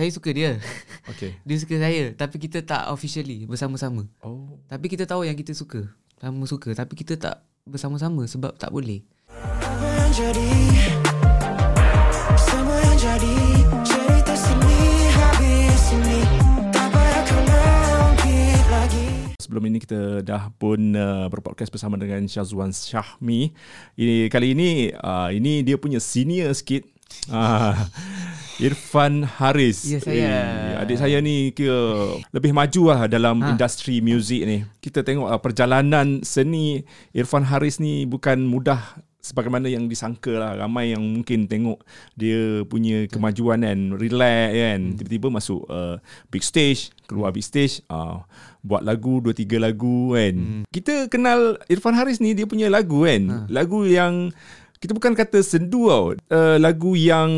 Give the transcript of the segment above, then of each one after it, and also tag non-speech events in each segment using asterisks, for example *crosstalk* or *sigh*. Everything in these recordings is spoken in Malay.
Saya suka dia. Okay. *laughs* dia suka saya. Tapi kita tak officially bersama-sama. Oh. Tapi kita tahu yang kita suka. Sama suka. Tapi kita tak bersama-sama sebab tak boleh. Apa yang jadi Semua yang jadi Cerita sini habis ini Tak payah kau ngungkit lagi Sebelum ini kita dah pun uh, berpodcast bersama dengan Syazwan Syahmi. Ini kali ini uh, ini dia punya senior sikit. Uh, Irfan Haris. Ya, saya. Eh, adik saya ni kira lebih maju lah dalam ha. industri muzik ni. Kita tengok uh, perjalanan seni Irfan Haris ni bukan mudah sebagaimana yang disangka lah ramai yang mungkin tengok dia punya kemajuan kan relax kan Hmm. tiba-tiba masuk uh, big stage keluar big stage uh, buat lagu dua tiga lagu kan Hmm. kita kenal Irfan Haris ni dia punya lagu kan Ha. lagu yang kita bukan kata sendu tau uh, lagu yang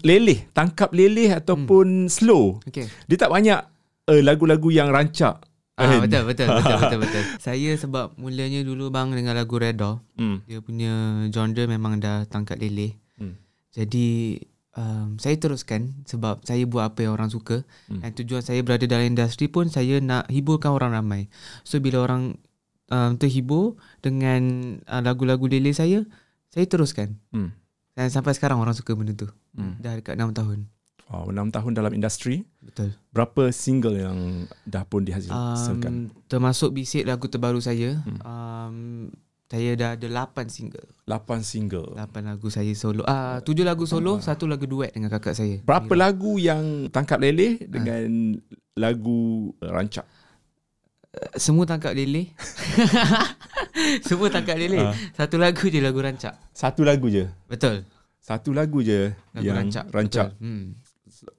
leleh tangkap leleh ataupun slow Okay. dia tak banyak uh, lagu-lagu yang rancak Ah, kan? betul, betul, betul, betul, *laughs* betul. Saya sebab mulanya dulu bang dengan lagu Redha. hmm. Dia punya genre memang dah tangkat leleh. Hmm. Jadi um, saya teruskan sebab saya buat apa yang orang suka Hmm. dan tujuan saya berada dalam industri pun saya nak hiburkan orang ramai. So bila orang um, terhibur dengan uh, lagu-lagu leleh saya, saya teruskan. Hmm. Dan sampai sekarang orang suka benda tu. Hmm. Dah dekat 6 tahun. Oh, 6 tahun dalam industri Betul. berapa single yang dah pun dihasilkan Um, termasuk bisik lagu terbaru saya. Hmm. Um, saya dah ada 8 single. 8 single 8 lagu saya solo. Ah, 7 lagu solo, satu lagu duet dengan kakak saya. Berapa Mira. lagu yang tangkap leleh dengan lagu uh, rancak? Semua tangkap leleh. *laughs* Semua tangkap leleh. Ah. Satu lagu je lagu rancak. Satu lagu je. Betul. Satu lagu je Lagu yang rancak. rancak. Betul. Hmm.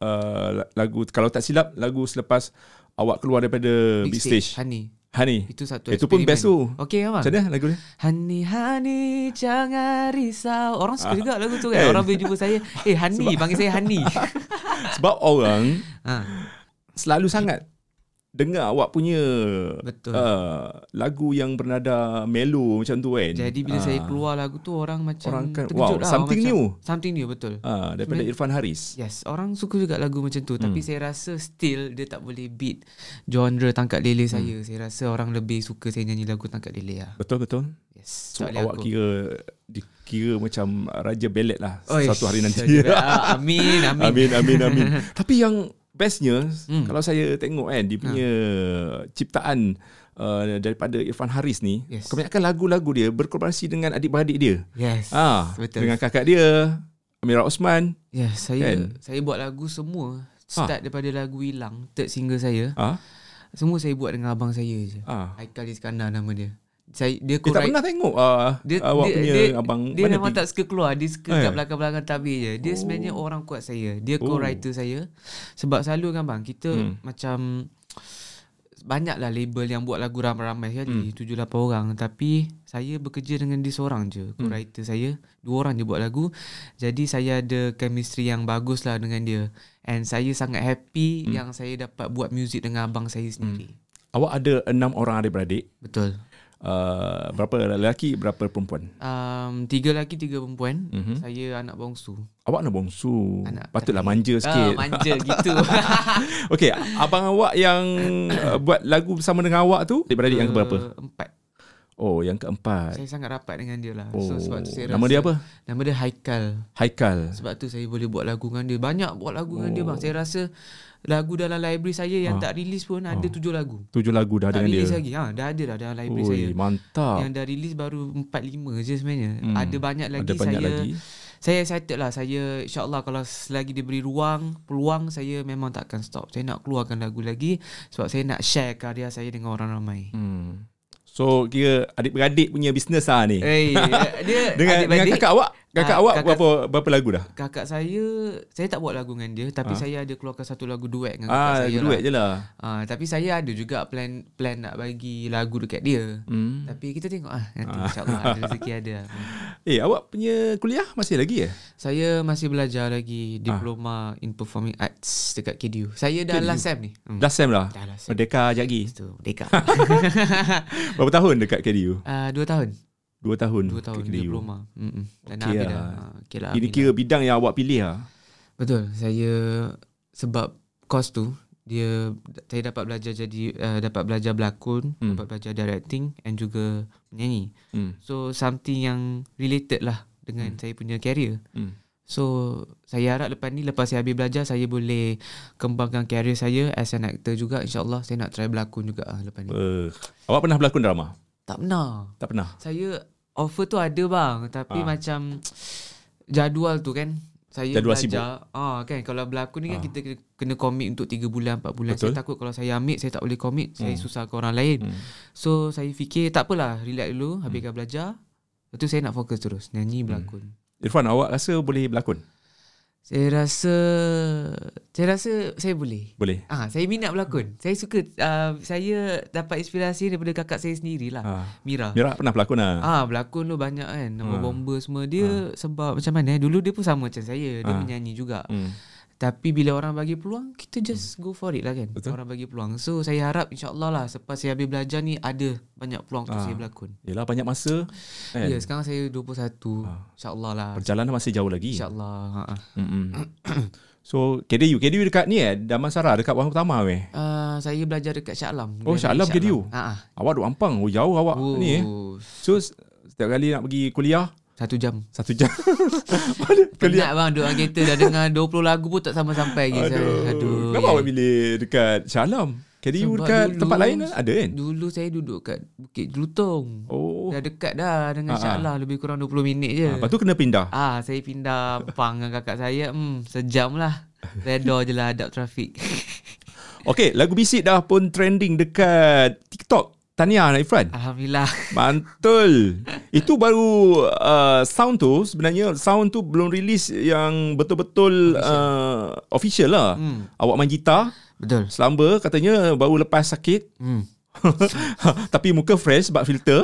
Uh, lagu kalau tak silap lagu selepas awak keluar daripada big, stage. Honey. Hani. Itu satu Itu pun best tu. Okey abang. Macam mana lagu dia? Honey, honey, jangan risau. Orang suka Ah. juga lagu tu Kan? kan. Orang bila jumpa saya, eh honey, *laughs* panggil saya honey. *laughs* Sebab orang ha, selalu sangat dengar awak punya betul. uh, lagu yang bernada melo macam tu kan. Jadi bila Ah. saya keluar lagu tu orang macam Orang kan, terkejut wow, lah. something macam, new. Something new betul. Ah, daripada Sebenarnya- Irfan Haris. Yes, orang suka juga lagu macam tu tapi Hmm. saya rasa still dia tak boleh beat genre tangkat leleh Hmm. saya. Saya rasa orang lebih suka saya nyanyi lagu tangkat leleh lah. Betul betul. Yes, So awak aku. kira dikira macam raja belet lah Oi, satu hari nanti. Ah, *laughs* Amin, amin. amin amin amin. *laughs* Tapi yang bestnya Hmm. kalau saya tengok kan dia punya ciptaan uh, daripada Irfan Haris ni Yes. kebanyakan lagu-lagu dia berkolaborasi dengan adik-beradik dia. Yes. Ah, betul. dengan kakak dia Amira Osman. Yes, saya Kan? saya buat lagu semua start daripada lagu Hilang, third single saya. Ah, Semua saya buat dengan abang saya je. ah. Haikal Iskandar nama dia. Saya dia Dia tak pernah tengok uh, dia, awak dia, punya dia, abang dia memang tak suka keluar dia suka Eh. kat belakang-belakang tabir je dia Oh. sebenarnya orang kuat saya dia Oh. co-writer saya sebab selalu kan bang kita Hmm. macam banyak lah label yang buat lagu ramai-ramai sekali Hmm. tujuh lapan orang tapi saya bekerja dengan dia seorang je Hmm. co-writer saya dua orang je buat lagu jadi saya ada chemistry yang bagus lah dengan dia and saya sangat happy Hmm. yang saya dapat buat music dengan abang saya sendiri Awak ada enam orang adik-beradik. betul Uh, berapa lelaki, berapa perempuan? um, tiga lelaki tiga perempuan Mhm. saya anak bongsu Awak anak bongsu. Anak Patutlah terakhir. manja sikit. Ah, manja *laughs* gitu. *laughs* Okey, abang awak yang uh, buat lagu bersama dengan awak tu, adik-beradik yang keberapa? Uh, Empat. Oh, yang keempat. Saya sangat rapat dengan dia lah. Oh, So sebab tu saya nama rasa, dia apa? Nama dia Haikal. Haikal. Sebab tu saya boleh buat lagu dengan dia. Banyak buat lagu dengan dia bang. Saya rasa lagu dalam library saya yang. Ah. tak release pun ada tujuh lagu. Tujuh lagu dah tak dengan dia. release lagi. Ha, dah ada dah dalam library saya. Ui, mantap. Yang dah release baru empat lima je sebenarnya. Hmm. Ada banyak lagi Ada banyak saya lagi. saya excited lah. Saya insyaAllah kalau selagi diberi ruang, peluang, saya memang tak akan stop. Saya nak keluarkan lagu lagi sebab saya nak share karya saya dengan orang ramai. Hmm. So kira adik-beradik punya bisnes lah ni. Eh, *laughs* dia dengan dengan kakak awak, kakak Ah, awak kakak- berapa berapa lagu dah? Kakak saya Saya tak buat lagu dengan dia Tapi Ah. saya ada keluarkan satu lagu duet Dengan kakak Ah, saya duet lah. je lah. Ah, Tapi saya ada juga plan Plan nak bagi lagu dekat dia Hmm. Tapi kita tengok ah Nanti Ah. insyaAllah ada *laughs* rezeki ada Eh, awak punya kuliah masih lagi ya? Saya masih belajar lagi Diploma in Performing Arts Dekat KDU Saya dah KDU. last sem ni hmm. Last sem lah. Dah last sem Merdeka lagi. Itu Merdeka *laughs* Berapa tahun dekat KDU? Ah, Dua tahun Dua tahun. Dua tahun kat KDU. diploma Mm-mm. Dan habis lah. dah Ah, okay lah, Ini kira bidang yang awak pilih lah. Betul Saya Sebab course tu dia saya dapat belajar jadi uh, dapat belajar berlakon, Hmm. hmm. dapat belajar directing and juga menyanyi. Hmm. So something yang related lah dengan hmm. saya punya career. Hmm. So saya harap lepas ni lepas saya habis belajar saya boleh kembangkan career saya as an actor juga insyaallah saya nak try berlakon juga ah lepas ni. Uh, awak pernah berlakon drama? Tak pernah. Tak pernah. Saya offer tu ada bang tapi Ah. macam jadual tu kan saya Jadual belajar ah kan kalau berlakon ni kan Ah. kita kena, kena commit untuk 3 bulan 4 bulan Betul. saya takut kalau saya ambil saya tak boleh commit saya Hmm. susahkan orang lain Hmm. so saya fikir tak apalah relax dulu habiskan belajar lepas tu saya nak fokus terus nyanyi Hmm. berlakon Irfan, awak rasa boleh berlakon? Saya rasa saya rasa saya boleh Boleh. Ah, saya minat berlakon. Saya suka uh, saya dapat inspirasi daripada kakak saya sendirilah, Ha. Mira. Mira pernah berlakon lah. Ah, berlakon tu banyak kan. Nama Ah. bomba semua dia sebab macam mana eh dulu dia pun sama macam saya. Dia Ah. menyanyi juga. Hmm. Tapi bila orang bagi peluang, kita just go for it lah kan. Betul. Orang bagi peluang. So saya harap insya-Allah lah selepas saya habis belajar ni ada banyak peluang untuk Ah. saya berlakon. Yelah banyak masa. Ya, Kan? yeah, sekarang saya 21. Ah. Insya-Allah lah. Perjalanan masih jauh lagi. Insya-Allah. Ha. Mm-mm. *coughs* so, KDU. KDU dekat ni eh. Damansara dekat Wahang Pertama weh. Uh, saya belajar dekat Shah Alam. Oh, Shah Alam KDU? Ha. ah. Awak duk Ampang. Oh, jauh awak Oh, ni eh. So, s- setiap kali nak pergi kuliah, Satu jam. satu jam. *laughs* Penat bang duduk dalam kereta dah dengar 20 lagu pun tak sampai-sampai lagi saya. Aduh. Kenapa awak pilih dekat Shah Alam? KDU Sebab dekat dulu- tempat lain ada kan? Dulu saya duduk kat Bukit Jelutong. Oh. Dah dekat dah dengan Shah ah. Alam lebih kurang 20 minit je. Ah, lepas tu kena pindah. Ah, saya pindah pang dengan kakak saya. Hmm, sejam lah. Redor je lah hadap trafik. *laughs* Okey, lagu bisik dah pun trending dekat TikTok. Tania nak Ifran. Alhamdulillah. Mantul. *laughs* Itu baru uh, sound tu sebenarnya sound tu belum release yang betul-betul official, uh, official lah. Hmm, Awak main gitar, betul. selamba katanya baru lepas sakit. Hmm. *laughs* Tapi muka fresh sebab filter.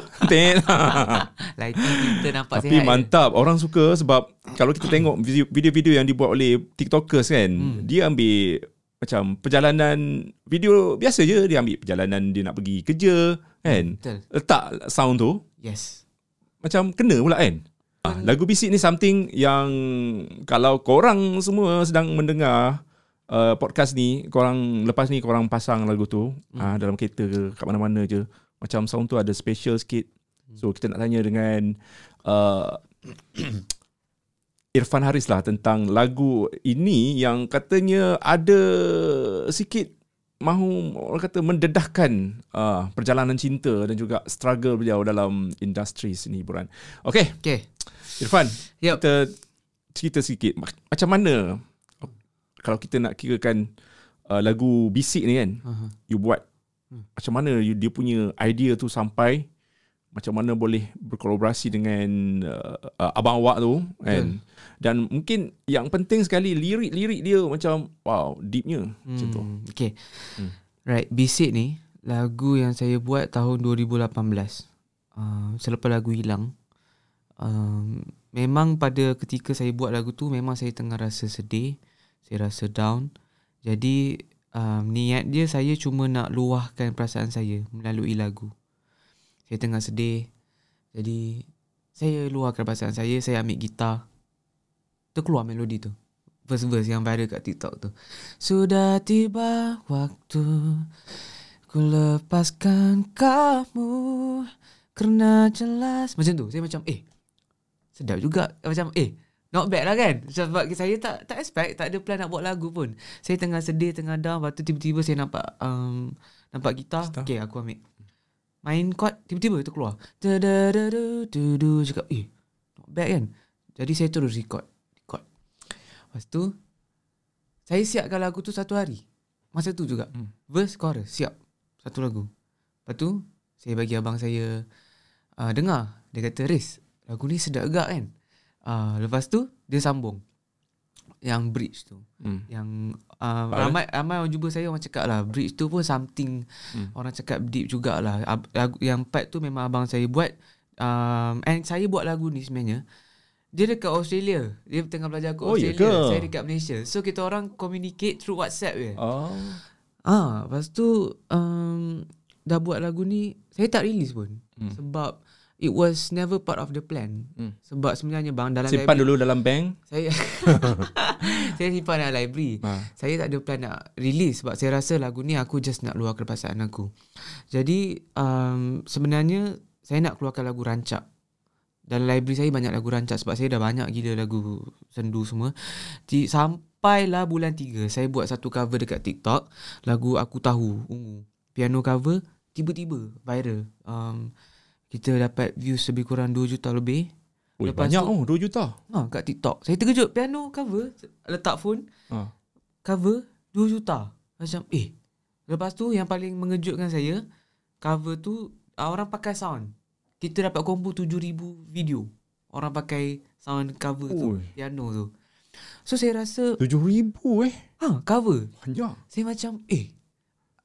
*laughs* Lighting kita nampak Tapi sihat. mantap Orang suka sebab Kalau kita tengok video- video-video yang dibuat oleh TikTokers kan Hmm. Dia ambil Macam perjalanan Video biasa je Dia ambil perjalanan Dia nak pergi kerja Kan? Betul. Letak sound tu. Yes. Macam kena pula kan? Ah, Lagu bisik ni something yang Kalau korang semua sedang mendengar uh, Podcast ni Korang lepas ni korang pasang lagu tu ah, Dalam kereta ke Kat mana-mana je Macam sound tu ada special sikit. So kita nak tanya dengan uh, Irfan Haris lah tentang lagu ini yang katanya ada sikit mahu orang kata mendedahkan uh, perjalanan cinta dan juga struggle beliau dalam industri seni hiburan. Okey, Okay. Irfan, Yup. kita cerita sikit Ma- macam mana kalau kita nak kirakan uh, lagu bisik ni kan, Uh-huh. you buat Hmm. macam mana you, dia punya idea tu sampai macam mana boleh berkolaborasi dengan uh, uh, abang awak tu kan dan mungkin yang penting sekali lirik-lirik dia macam wow deepnya hmm. macam tu Hmm, okay. Hmm. Right, Bisik ni lagu yang saya buat tahun 2018. Uh, selepas lagu hilang. Um, memang pada ketika saya buat lagu tu memang saya tengah rasa sedih, saya rasa down. Jadi um, niat dia saya cuma nak luahkan perasaan saya melalui lagu. Saya tengah sedih. Jadi saya luahkan perasaan saya, saya ambil gitar. Terkeluar melodi tu. Verse-verse yang viral kat TikTok tu. Sudah tiba waktu ku lepaskan kamu kerana jelas macam tu. Saya macam eh sedap juga macam eh not bad lah kan. Sebab saya tak tak expect tak ada plan nak buat lagu pun. Saya tengah sedih tengah down lepas tu tiba-tiba saya nampak um, nampak gitar. Gitar. Okay aku ambil. Main chord tiba-tiba tu keluar. Da da da du du cakap eh not bad kan. Jadi saya terus record. Record. Lepas tu saya siapkan lagu tu satu hari. Masa tu juga. Hmm. Verse, chorus, siap. Satu lagu. Lepas tu, saya bagi abang saya uh, dengar. Dia kata, Riz, lagu ni sedap agak kan? Uh, lepas tu, dia sambung. Yang bridge tu. hmm. Yang uh, Faham, ramai ramai orang jumpa saya orang cakap lah bridge tu pun something Hmm. orang cakap deep jugalah. Lagu, yang part tu memang abang saya buat um, and saya buat lagu ni sebenarnya dia dekat Australia. Dia tengah belajar kat Oh, Australia. ke? Saya dekat Malaysia. So kita orang communicate through WhatsApp je. oh Ah, lepas tu um, dah buat lagu ni saya tak release pun. Hmm. Sebab it was never part of the plan. Hmm. Sebab sebenarnya bang dalam Simpan library, dulu dalam bank. saya *laughs* saya simpan dalam library. Ha. Saya tak ada plan nak release sebab saya rasa lagu ni aku just nak luahkan perasaan aku. Jadi um, sebenarnya saya nak keluarkan lagu rancak. Dalam library saya banyak lagu rancak sebab saya dah banyak gila lagu sendu semua. Di, sampailah bulan 3 saya buat satu cover dekat TikTok lagu aku tahu ungu. Piano cover tiba-tiba viral. Um, kita dapat views lebih kurang 2 juta lebih. Ui, Lepas banyak tu- oh 2 juta. Ha, kat TikTok. Saya terkejut piano cover letak phone Ha. cover 2 juta. Macam eh. Lepas tu yang paling mengejutkan saya cover tu uh, orang pakai sound. Kita dapat combo 7000 video. Orang pakai sound cover tu, Ui. piano tu. So saya rasa 7000 eh. ha cover. Banyak. Saya macam eh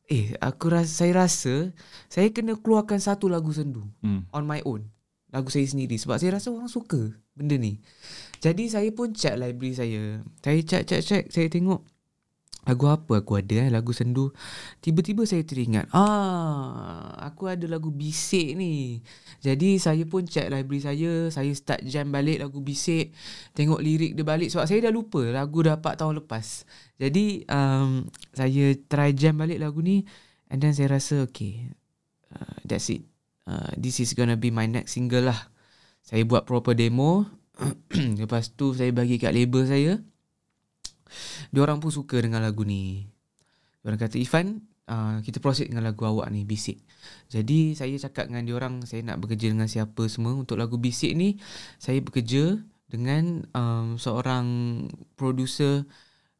eh aku rasa saya rasa saya kena keluarkan satu lagu sendu Hmm. on my own lagu saya sendiri sebab saya rasa orang suka benda ni. Jadi saya pun check library saya. Saya check check check saya tengok lagu apa aku ada eh lagu sendu. Tiba-tiba saya teringat, ah aku ada lagu bisik ni. Jadi saya pun check library saya, saya start jam balik lagu bisik, tengok lirik dia balik sebab saya dah lupa lagu 4 tahun lepas. Jadi um, saya try jam balik lagu ni and then saya rasa okay, uh, that's it uh, this is gonna be my next single lah. Saya buat proper demo. *clears throat* Lepas tu saya bagi kat label saya. Diorang pun suka dengan lagu ni. Diorang kata, Ifan, uh, kita proceed dengan lagu awak ni, Bisik. Jadi saya cakap dengan diorang, saya nak bekerja dengan siapa semua. Untuk lagu Bisik ni, saya bekerja dengan um, seorang producer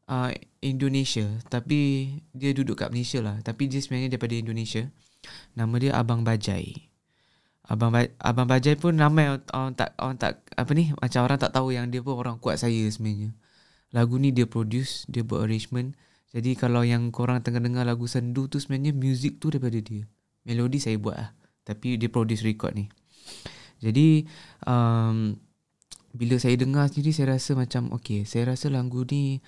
uh, Indonesia. Tapi dia duduk kat Malaysia lah. Tapi dia sebenarnya daripada Indonesia. Nama dia Abang Bajai. Abang ba- Abang Bajai pun ramai orang, orang tak orang tak apa ni macam orang tak tahu yang dia pun orang kuat saya sebenarnya. Lagu ni dia produce, dia buat arrangement. Jadi kalau yang korang tengah dengar lagu sendu tu sebenarnya music tu daripada dia. Melodi saya buat lah. Tapi dia produce record ni. Jadi um, bila saya dengar sendiri saya rasa macam okay, saya rasa lagu ni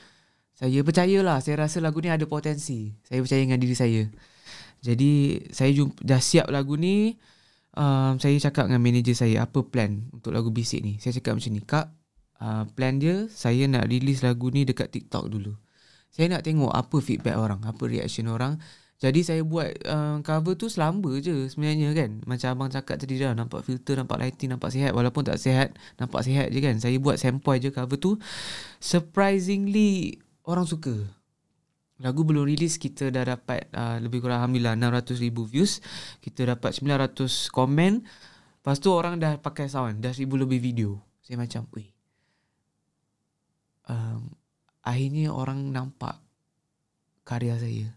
saya percayalah, saya rasa lagu ni ada potensi. Saya percaya dengan diri saya. Jadi saya jumpa, dah siap lagu ni um, Saya cakap dengan manager saya Apa plan untuk lagu bisik ni Saya cakap macam ni Kak uh, Plan dia Saya nak release lagu ni dekat TikTok dulu Saya nak tengok apa feedback orang Apa reaction orang Jadi saya buat uh, cover tu selamba je sebenarnya kan Macam abang cakap tadi dah Nampak filter, nampak lighting, nampak sihat Walaupun tak sihat Nampak sihat je kan Saya buat sample je cover tu Surprisingly Orang suka Lagu belum release kita dah dapat uh, lebih kurang Alhamdulillah 600 ribu views. Kita dapat 900 komen. Lepas tu orang dah pakai sound. Dah 1000 lebih video. Saya macam, weh. Um, akhirnya orang nampak karya saya.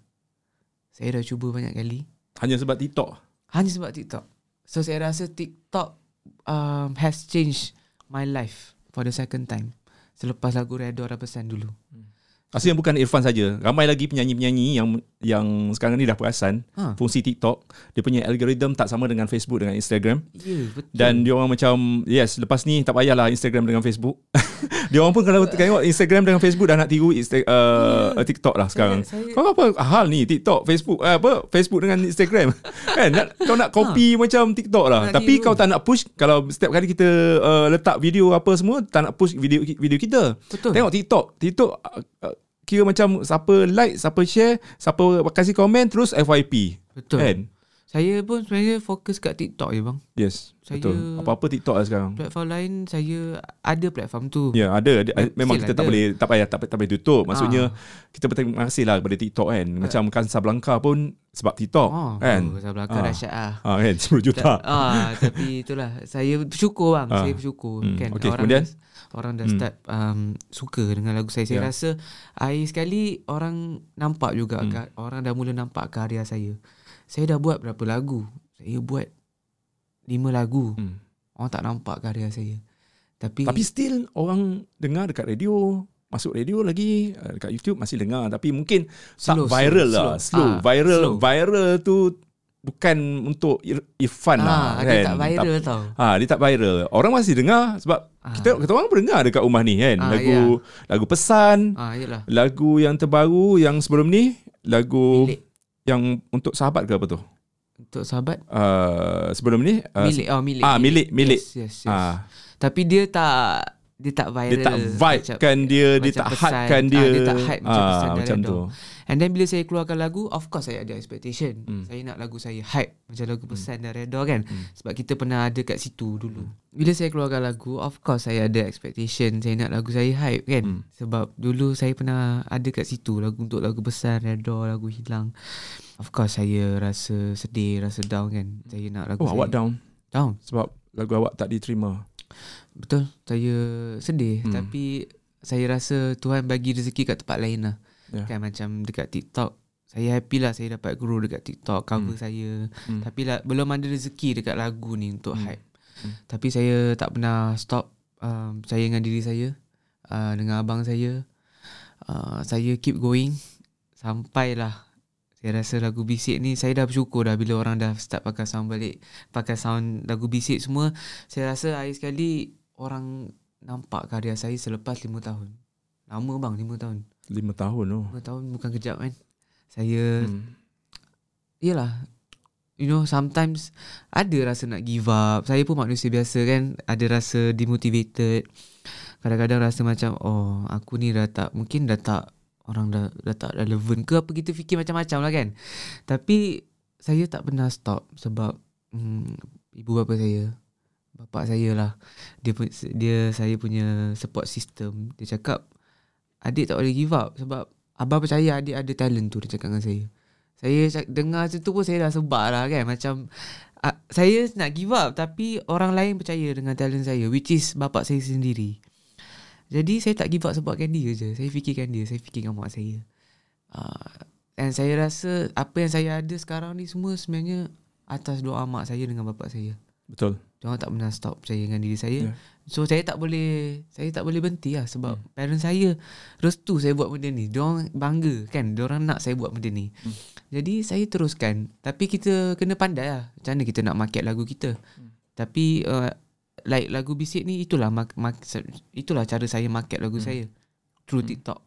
Saya dah cuba banyak kali. Hanya sebab TikTok. Hanya sebab TikTok. So saya rasa TikTok um, has changed my life for the second time. Selepas lagu Redor Rapasan dulu. Rasa yang bukan Irfan saja. Ramai lagi penyanyi-penyanyi yang yang sekarang ni dah perasan Ha. fungsi TikTok, dia punya algoritma tak sama dengan Facebook dengan Instagram. Ya, yeah, betul. Dan dia orang macam yes lepas ni tak payahlah Instagram dengan Facebook. *laughs* dia orang pun kalau tengok Instagram dengan Facebook dah nak tiru Insta, uh, Ya. TikTok lah sekarang. Saya- saya- Kau apa hal ni TikTok, Facebook eh, apa Facebook dengan Instagram. *laughs* kan nak, kau nak copy macam TikTok lah. Nak Tapi tiru. kau tak nak push kalau setiap kali kita uh, letak video apa semua tak nak push video video kita. Betul. Tengok TikTok. TikTok uh, uh, kira macam siapa like, siapa share, siapa kasih komen terus FYP. Betul. Kan? Saya pun sebenarnya fokus kat TikTok je bang. Yes, Saya- betul. Apa-apa TikTok lah sekarang. Platform lain saya ada platform tu. Ya ada, ada Still memang kita tak ada. boleh tak payah tak, tak boleh tutup. Maksudnya Ah. kita berterima kasih lah kepada TikTok kan. Macam Casablanca pun sebab TikTok Oh, kan. Oh, saya belakang Ah. dahsyat ah. Ah kan *laughs* 10 juta. Ta- ah, tapi itulah saya bersyukur bang, Ah. saya bersyukur Hmm, kan okey, orang kemudian? dah, orang dah Hmm. start um, suka dengan lagu saya. Saya Ya. rasa akhir sekali orang nampak juga Hmm. hmm. orang dah mula nampak karya saya. Saya dah buat berapa lagu? Saya buat lima lagu. Hmm. Orang tak nampak karya saya. Tapi, Tapi still orang dengar dekat radio, masuk radio lagi, uh, dekat YouTube masih dengar tapi mungkin Slow, tak viral slow, lah, slow. slow. Ah, viral, slow. viral tu bukan untuk Ir- Irfan lah ah, kan. dia tak viral tau. Ah, dia tak viral. Orang masih dengar sebab Ah. kita kita orang dengar dekat rumah ni kan. Ah, lagu lagu pesan, yalah. lagu yang terbaru yang sebelum ni, lagu Bilik. Yang untuk sahabat ke apa tu? Untuk sahabat Uh, sebelum ni uh, Milik Oh milik ah, milik, milik. Yes yes, yes. Ah, Tapi dia tak Dia tak viral dia tak vibe-kan dia, dia macam tak pesan. hype-kan Ah, dia. dia tak hype macam pesan dari macam tu. And then bila saya keluarkan lagu Of course saya ada expectation. Hmm. Saya nak lagu saya hype. Macam lagu pesan dari Redor kan. Hmm. Sebab kita pernah ada kat situ dulu. Bila saya keluarkan lagu Of course saya ada expectation. Saya nak lagu saya hype kan. Hmm. Sebab dulu saya pernah ada kat situ Lagu untuk lagu besar Redor Lagu hilang. Of course saya rasa sedih Rasa down kan. Saya nak lagu Oh, saya awak down? Down. Sebab lagu awak tak diterima. Betul. Saya sedih. Hmm. Tapi Saya rasa Tuhan bagi rezeki kat tempat lain lah Ya. Kan macam dekat TikTok Saya happy lah Saya dapat grow dekat TikTok Cover Hmm. saya Hmm. Tapi lah, belum ada rezeki dekat lagu ni Untuk Hmm. hype Hmm. Tapi saya tak pernah stop um, Percaya dengan diri saya uh, Dengan abang saya uh, Saya keep going Sampailah Saya rasa lagu bisik ni Saya dah bersyukur dah Bila orang dah start pakai sound balik Pakai sound lagu bisik semua Saya rasa akhir sekali Orang nampak karya saya selepas 5 tahun Lama bang 5 tahun Lima tahun tu. 5 tahun bukan kejap kan? Saya hmm. Yelah You know sometimes Ada rasa nak give up. Saya pun manusia biasa kan? Ada rasa demotivated. Kadang-kadang rasa macam Oh aku ni dah tak Mungkin dah tak Orang dah, dah tak relevan ke Apa kita fikir macam-macam lah kan? Tapi Saya tak pernah stop Sebab hmm, Ibu bapa saya Bapak saya lah. Dia dia saya punya support system. Dia cakap Adik tak boleh give up Sebab Abang percaya adik ada talent tu Dia cakap dengan saya. Saya dengar macam tu pun Saya dah sebab lah kan. Macam uh, Saya nak give up Tapi orang lain percaya Dengan talent saya Which is bapak saya sendiri. Jadi saya tak give up Sebabkan dia je. Saya fikirkan dia Saya fikirkan mak saya. Uh, And saya rasa Apa yang saya ada sekarang ni Semua sebenarnya Atas doa mak saya Dengan bapak saya Betul. Diorang tak pernah stop percaya dengan diri saya. Ya. So saya tak boleh saya tak boleh berhenti lah sebab hmm. parents saya restu saya buat benda ni. Diorang bangga kan. Diorang nak saya buat benda ni. Hmm. Jadi saya teruskan. Tapi kita kena pandai lah. Macam mana kita nak market lagu kita. Hmm. Tapi uh, like lagu bisik ni itulah mak- mak- itulah cara saya market lagu hmm. saya. Through hmm. TikTok.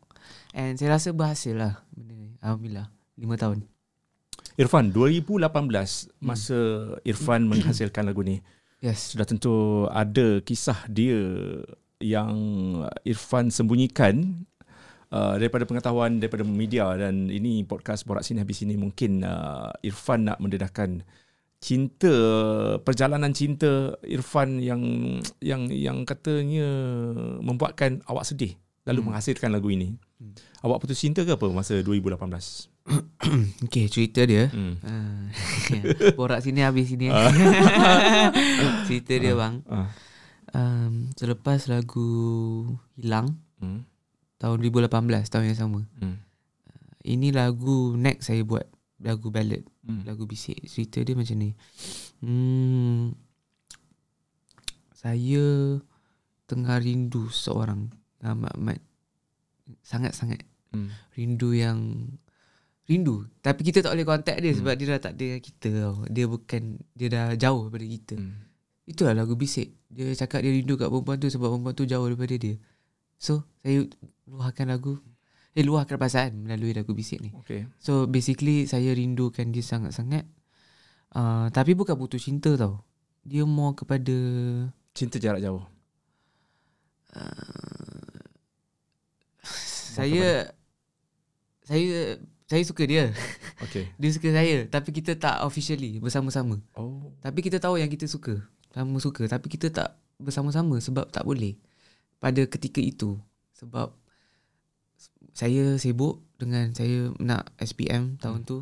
And saya rasa berhasil lah benda ni. Alhamdulillah. 5 tahun. Irfan 2018 masa Irfan *clears throat* menghasilkan lagu ni Yes. sudah tentu ada kisah dia yang Irfan sembunyikan uh, daripada pengetahuan daripada media dan ini podcast Borak Sini Habis Sini mungkin uh, Irfan nak mendedahkan cinta perjalanan cinta Irfan yang yang yang katanya membuatkan awak sedih lalu hmm. menghasilkan lagu ini. Hmm. Awak putus cinta ke apa masa 2018? *coughs* Okay, cerita dia. Hmm. Ah, *laughs* borak sini habis sini. Ah. *laughs* Cerita dia bang. Ah. Um, selepas lagu Hilang Hmm. tahun 2018 tahun yang sama. Hmm. Ini lagu next saya buat lagu ballad, Hmm. lagu bisik. Cerita dia macam ni. Hmm, saya tengah rindu seorang nama Ahmad. Sangat-sangat Hmm. rindu yang rindu tapi kita tak boleh contact dia Hmm. sebab dia dah tak ada dengan kita tau. Dia bukan dia dah jauh daripada kita. Hmm. Itulah lagu bisik. Dia cakap dia rindu kat perempuan tu sebab perempuan tu jauh daripada dia. So, saya luahkan lagu eh luahkan perasaan melalui lagu bisik ni. Okay. So, basically saya rindukan dia sangat-sangat. Uh, tapi bukan putus cinta tau. Dia more kepada Cinta jarak jauh. saya saya saya suka dia. Okay. *laughs* Dia suka saya tapi kita tak officially bersama-sama. Oh. Tapi kita tahu yang kita suka. Sama suka tapi kita tak bersama-sama sebab tak boleh pada ketika itu. Sebab saya sibuk dengan saya nak SPM tahun Hmm. tu.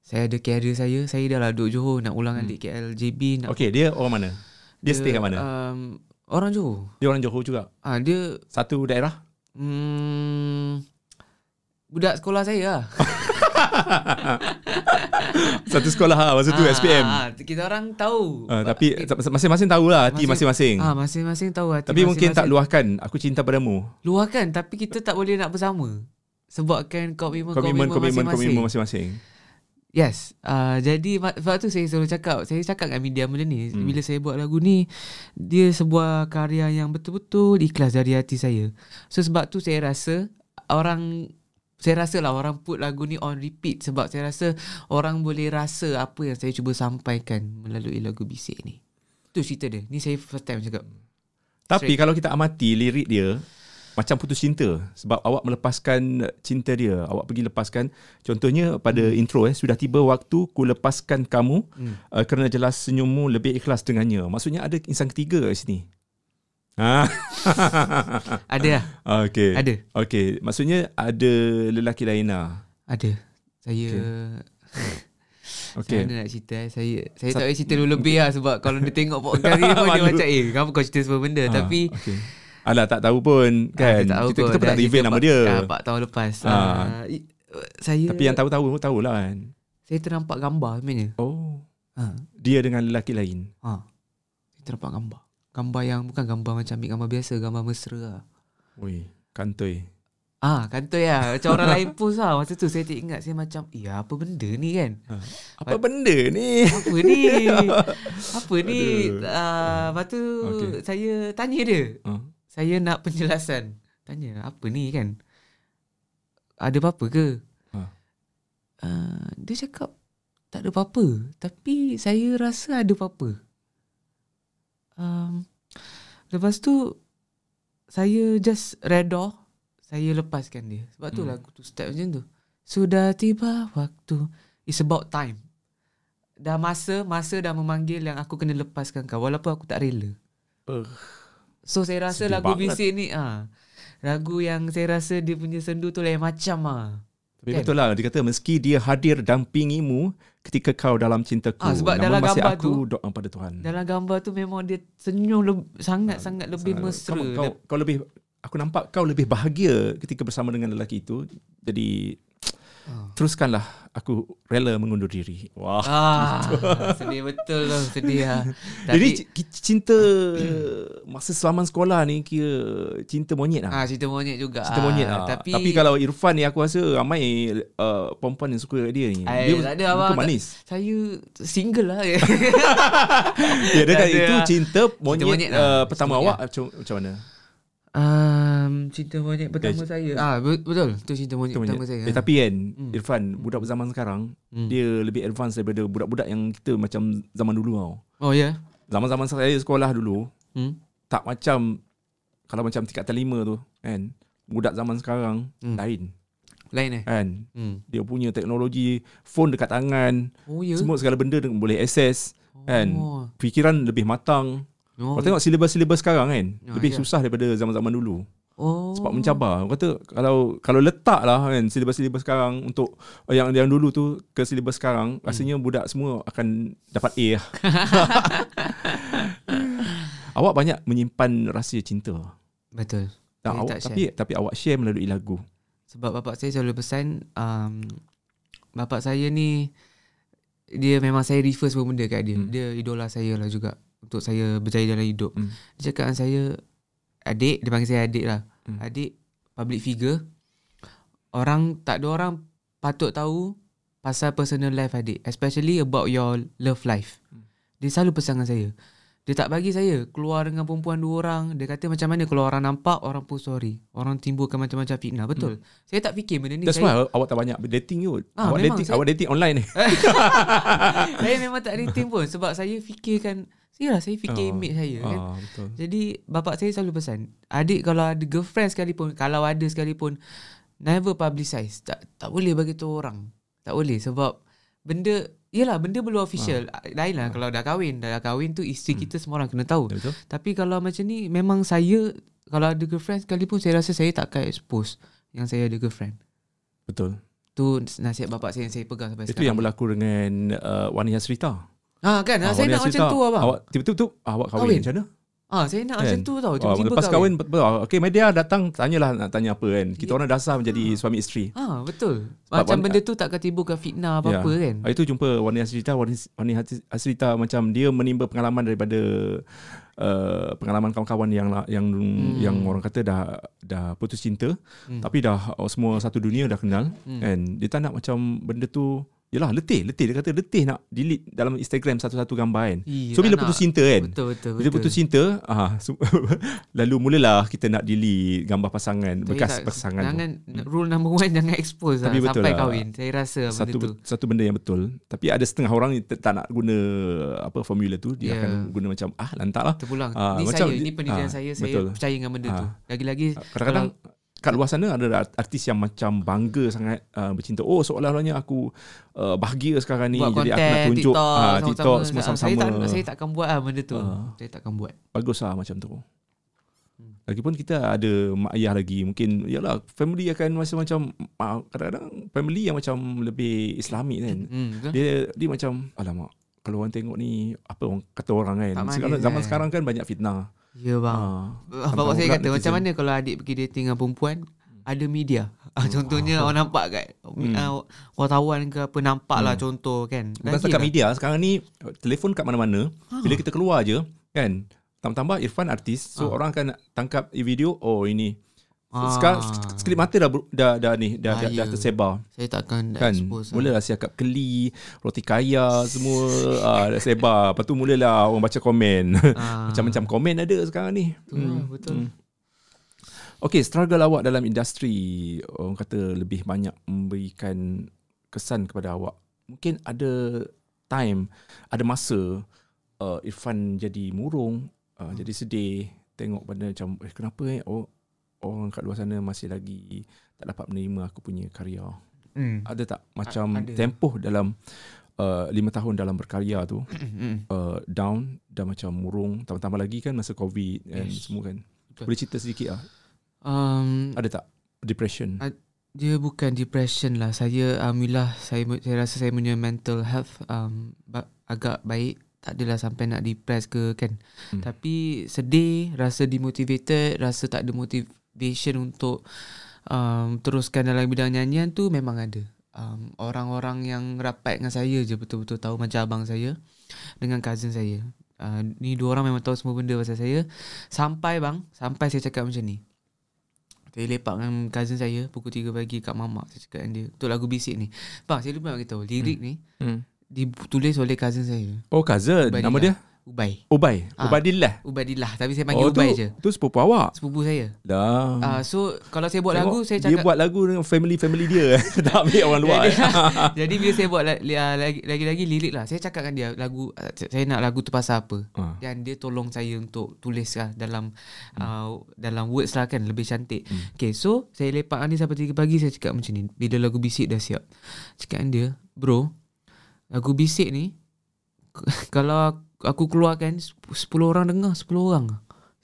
Saya ada career saya. Saya dah lah duduk Johor nak ulang Hmm. adik KL JB nak Okay, dia orang mana? Dia, stay kat mana? Um, orang Johor. dia orang Johor juga. Ah dia Satu daerah? hmm, budak sekolah saya lah. *laughs* Satu sekolah ha, masa tu Ah, SPM. ah, kita orang tahu. Uh, tapi masing-masing tahulah hati masing-masing. Ah masing-masing tahu hati tapi mungkin tak masing-masing. luahkan aku cinta padamu. Luahkan tapi kita tak boleh nak bersama. Sebabkan komitmen Komitmen komitmen masing-masing. komitmen masing-masing. Yes. Uh, jadi sebab tu saya selalu cakap, saya cakap dengan media benda ni. Hmm. Bila saya buat lagu ni, dia sebuah karya yang betul-betul ikhlas dari hati saya. So sebab tu saya rasa orang saya rasa lah orang put lagu ni on repeat sebab saya rasa orang boleh rasa apa yang saya cuba sampaikan melalui lagu bisik ni. Tu cerita dia. Ni saya first time cakap. Tapi Straight. kalau kita amati lirik dia macam putus cinta sebab awak melepaskan cinta dia. Awak pergi lepaskan contohnya pada hmm. intro eh sudah tiba waktu ku lepaskan kamu hmm. uh, kerana jelas senyummu lebih ikhlas dengannya. Maksudnya ada insan ketiga kat sini. Ha. *laughs* Ada lah. Okey. Ada. Okey, maksudnya ada lelaki lain lah. Ada. Saya okay. *laughs* Saya nak cerita eh. Saya saya Sa- tak boleh cerita dulu lebih lah sebab kalau dia tengok podcast ni pun *laughs* dia macam eh kenapa kau cerita semua benda Ha, tapi okey. Alah tak tahu pun ah, kan. tak tahu kita kita kot. pun Dah nak reveal nama dia. ah, Empat tahun lepas. Ah, i- saya Tapi yang tahu-tahu tahulah kan. saya ternampak gambar sebenarnya. Oh, Ha. dia dengan lelaki lain. Ha. Saya ternampak gambar. Gambar yang bukan gambar macam ambil gambar biasa, gambar mesra lah. Ui, kantoi. Ah, kantoi lah. Macam orang lain post lah. Masa tu saya tak ingat. Saya macam, ya apa benda ni kan? Apa benda ni? Apa ni? *laughs* apa ni? Aduh. Ah, lepas tu Okey. saya tanya dia. Ha. Saya nak penjelasan. Tanya, apa ni kan? Ada apa-apa ke? Ha. Uh, dia cakap, tak ada apa-apa. Tapi saya rasa ada apa-apa. Um, lepas tu, saya just redha. Saya lepaskan dia. Sebab tu Hmm. lagu tu start macam tu. Sudah tiba waktu. It's about time. Dah masa, masa dah memanggil yang aku kena lepaskan kau. Walaupun aku tak rela. Uh, So saya rasa lagu banget. bisik ni ah lagu yang saya rasa dia punya sendu tu lain macam ah. tapi Kan? betul lah dia kata meski dia hadir dampingimu ketika kau dalam cintaku. Ah, sebab namun dalam gambar aku tu- doa pada Tuhan. Dalam gambar tu memang dia senyum le- sangat-sangat lebih Sangat- mesra. Kau, kau, kau lebih aku nampak kau lebih bahagia ketika bersama dengan lelaki itu. Jadi Ah. teruskanlah aku rela mengundur diri. Wah. Ah, sedih betul tu, sedih ah. *laughs* Jadi Tapi cinta *clears throat* masa selaman sekolah ni kira cinta monyet lah. ah cerita monyet juga. Cinta monyet lah. Ah, Tapi, Tapi kalau Irfan ni aku rasa ramai uh, perempuan yang suka dia ni. Ay, dia tak ada abang. manis. saya single lah. *laughs* Ya, dia Tak ada itu lah. cinta monyet, monyet lah. uh, pertama Cinta awak macam, macam mana? Um, cinta monyet pertama Dia- saya. Ah be- betul, tu cinta monyet Cinta pertama monyet. saya. Eh, tapi kan Hmm. Irfan budak zaman sekarang Hmm. dia lebih advance daripada budak-budak yang kita macam zaman dulu tau. Oh ya. Yeah. Zaman-zaman saya sekolah dulu Hmm. tak macam kalau macam tingkatan lima tu kan budak zaman sekarang Hmm. lain Lain eh. kan Hmm. dia punya teknologi phone dekat tangan Oh ya. semua segala benda boleh access kan Oh. fikiran lebih matang Oh. Kau tengok silibus-silibus sekarang kan Ah, Lebih ya. susah daripada zaman-zaman dulu Oh. Sebab mencabar Kau kata kalau kalau letak lah kan Silibus-silibus sekarang Untuk yang yang dulu tu Ke silibus sekarang Hmm. Rasanya budak semua akan dapat A lah *laughs* Awak banyak menyimpan rahsia cinta Betul. tak, Saya awak, tak tapi, tapi awak share melalui lagu Sebab bapak saya selalu pesan um, Bapak saya ni Dia memang saya refer semua benda kat dia hmm. Dia idola saya lah juga Untuk saya berjaya dalam hidup. Hmm. Dia cakap dengan saya Adik Dia panggil saya adik lah. Hmm. Adik Public figure Orang Tak ada orang Patut tahu Pasal personal life adik Especially about your love life. Hmm. Dia selalu pesan dengan saya. Dia tak bagi saya Keluar dengan perempuan dua orang. Dia kata macam mana Kalau orang nampak Orang pun sorry Orang timbulkan macam-macam fitnah. Betul. Saya tak fikir benda ni. That's saya, why awak tak banyak dating kot. Ah, Awak memang, dating saya- Awak dating online ni. *laughs* Saya memang tak dating pun Sebab saya fikirkan Yalah saya fikir Ah, image saya kan? Ah, Betul. Jadi bapak saya selalu pesan Adik kalau ada girlfriend sekalipun Kalau ada sekalipun Never publicize Tak tak boleh bagi tahu orang. Tak boleh sebab Benda Yelah benda belum official. Ah. Lain lah kalau dah kahwin. Dah kahwin tu isteri kita semua orang kena tahu. Betul. Tapi kalau macam ni Memang saya Kalau ada girlfriend sekalipun Saya rasa saya tak akan expose Yang saya ada girlfriend. Betul. Tu nasihat bapak saya yang saya pegang sampai Itu sekarang. yang berlaku dengan uh, Wani Hasrita Ah kan Ah, Saya nak macam tu abang Awak tiba-tiba awak kahwin, Kahwin. macam mana? Ah saya nak Kan? macam tu tau Tiba-tiba lepas kahwin, betul. Okay, media datang tanyalah nak tanya apa kan. Kita orang dasar menjadi suami isteri. Ah betul. Sebab Macam wan- benda tu takkan timbulkan fitnah apa-apa Ya. kan. Hari tu jumpa Wani Hasrita, Wani, Hasrita macam dia menimba pengalaman daripada uh, pengalaman kawan-kawan yang yang Hmm. yang orang kata dah dah putus cinta Hmm. tapi dah oh, semua satu dunia dah kenal Hmm. kan. Dia tak nak macam benda tu Yelah letih Letih dia kata letih nak delete Dalam Instagram Satu-satu gambar kan Ih, So bila putus cinta kan Betul betul Bila putus cinta ah, so, *laughs* Lalu mulalah Kita nak delete Gambar pasangan Tapi Bekas tak- pasangan tu Jangan rule number one jangan expose lah Tapi betul sampai lah. kahwin. Saya rasa lah satu benda tu. satu benda yang betul tapi ada setengah orang ni tak tak nak guna apa formula tu dia Ya. akan guna macam ah lantak lah Terpulang. Ah, ni macam saya, ni pendirian ah, saya, saya betul. percaya dengan benda tu. Ah. Lagi-lagi kadang-kadang kat luar sana ada artis yang macam bangga sangat uh, bercinta oh seolah-olahnya aku uh, bahagia sekarang ni buat jadi konten aku nak tunjuk TikTok, sama-sama. TikTok semua Ah, sama-sama Saya tak saya takkan buat lah benda tu. Ah. Saya takkan buat. bagus lah macam tu Hmm. Lagipun kita ada mak ayah lagi Mungkin Yalah Family akan Masa macam Kadang-kadang Family yang macam Lebih Islamic kan betul? dia dia macam alamak kalau orang tengok ni apa orang kata orang kan Tak sekarang zaman kan? sekarang kan banyak fitnah Ya bang. ha Ah, Bapak saya pula kata macam mana kalau adik pergi dating dengan perempuan ada media. Ah, contohnya orang nampak kat Hmm. ah, wartawan ke apa nampak lah contoh kan. bukan setakat media sekarang ni telefon kat mana-mana Ha. bila kita keluar je kan tambah-tambah Irfan artis so Ah. orang akan tangkap video oh ini Ah. sekarang se- sekelip mata dah ber- dah, dah ni dah, dah, dah Bahaya. tersebar Saya takkan kan expose. lah. mulalah siakap keli roti kaya semua ah, dah sebar lepas tu mulalah orang baca komen Ah. *laughs* macam-macam komen ada sekarang ni Betul lah, betul. Okay, struggle awak dalam industri orang kata lebih banyak memberikan kesan kepada awak. Mungkin ada time, ada masa uh, Irfan jadi murung, uh, jadi sedih, tengok pada macam eh kenapa eh oh, orang kat luar sana masih lagi tak dapat menerima aku punya karya. Hmm. Ada tak macam ada. tempoh dalam uh, lima tahun dalam berkarya tu *clears throat* Hmm. uh, down dah macam murung tambah-tambah lagi kan masa covid and Yes. semua kan. Betul. Boleh cerita sedikit ah. Um, Ada tak depression? Ad- dia bukan depression lah. Saya alhamdulillah saya saya rasa saya punya mental health um, ba- agak baik. Tak adalah sampai nak depress ke kan. Hmm. Tapi sedih, rasa demotivated, rasa tak ada motivation untuk um, teruskan dalam bidang nyanyian tu memang ada. Um, orang-orang yang rapat dengan saya je betul-betul tahu macam abang saya dengan cousin saya. Uh, ni dua orang memang tahu semua benda pasal saya. Sampai bang, sampai saya cakap macam ni. Saya lepak dengan cousin saya Pukul 3 pagi kat mamak Saya cakap dengan dia Untuk lagu bisik ni Bang saya lupa nak beritahu Lirik ni Hmm. Ditulis oleh cousin saya Oh cousin. Nama dia Ubay Ubay Ah. Ubadillah Ubadillah Tapi saya panggil Oh Ubay tu, je tu sepupu awak Sepupu saya Dah uh, So Kalau saya buat lagu Saya Dia cakap buat lagu dengan family-family dia *laughs* *laughs* Tak ambil orang luar jadi, *laughs* jadi bila saya buat ah, lagi- lagi-lagi lirik lah Saya cakap dengan dia Lagu Saya nak lagu tu pasal apa Ah. Dan dia tolong saya untuk tulis lah dalam hmm. uh, dalam words lah kan lebih cantik. Hmm. Okay so saya lepak dengan dia sampai 3 pagi saya cakap macam ni. Bila lagu bisik dah siap. Cakap dengan dia, bro lagu bisik ni kalau aku keluarkan 10 orang dengar 10 orang.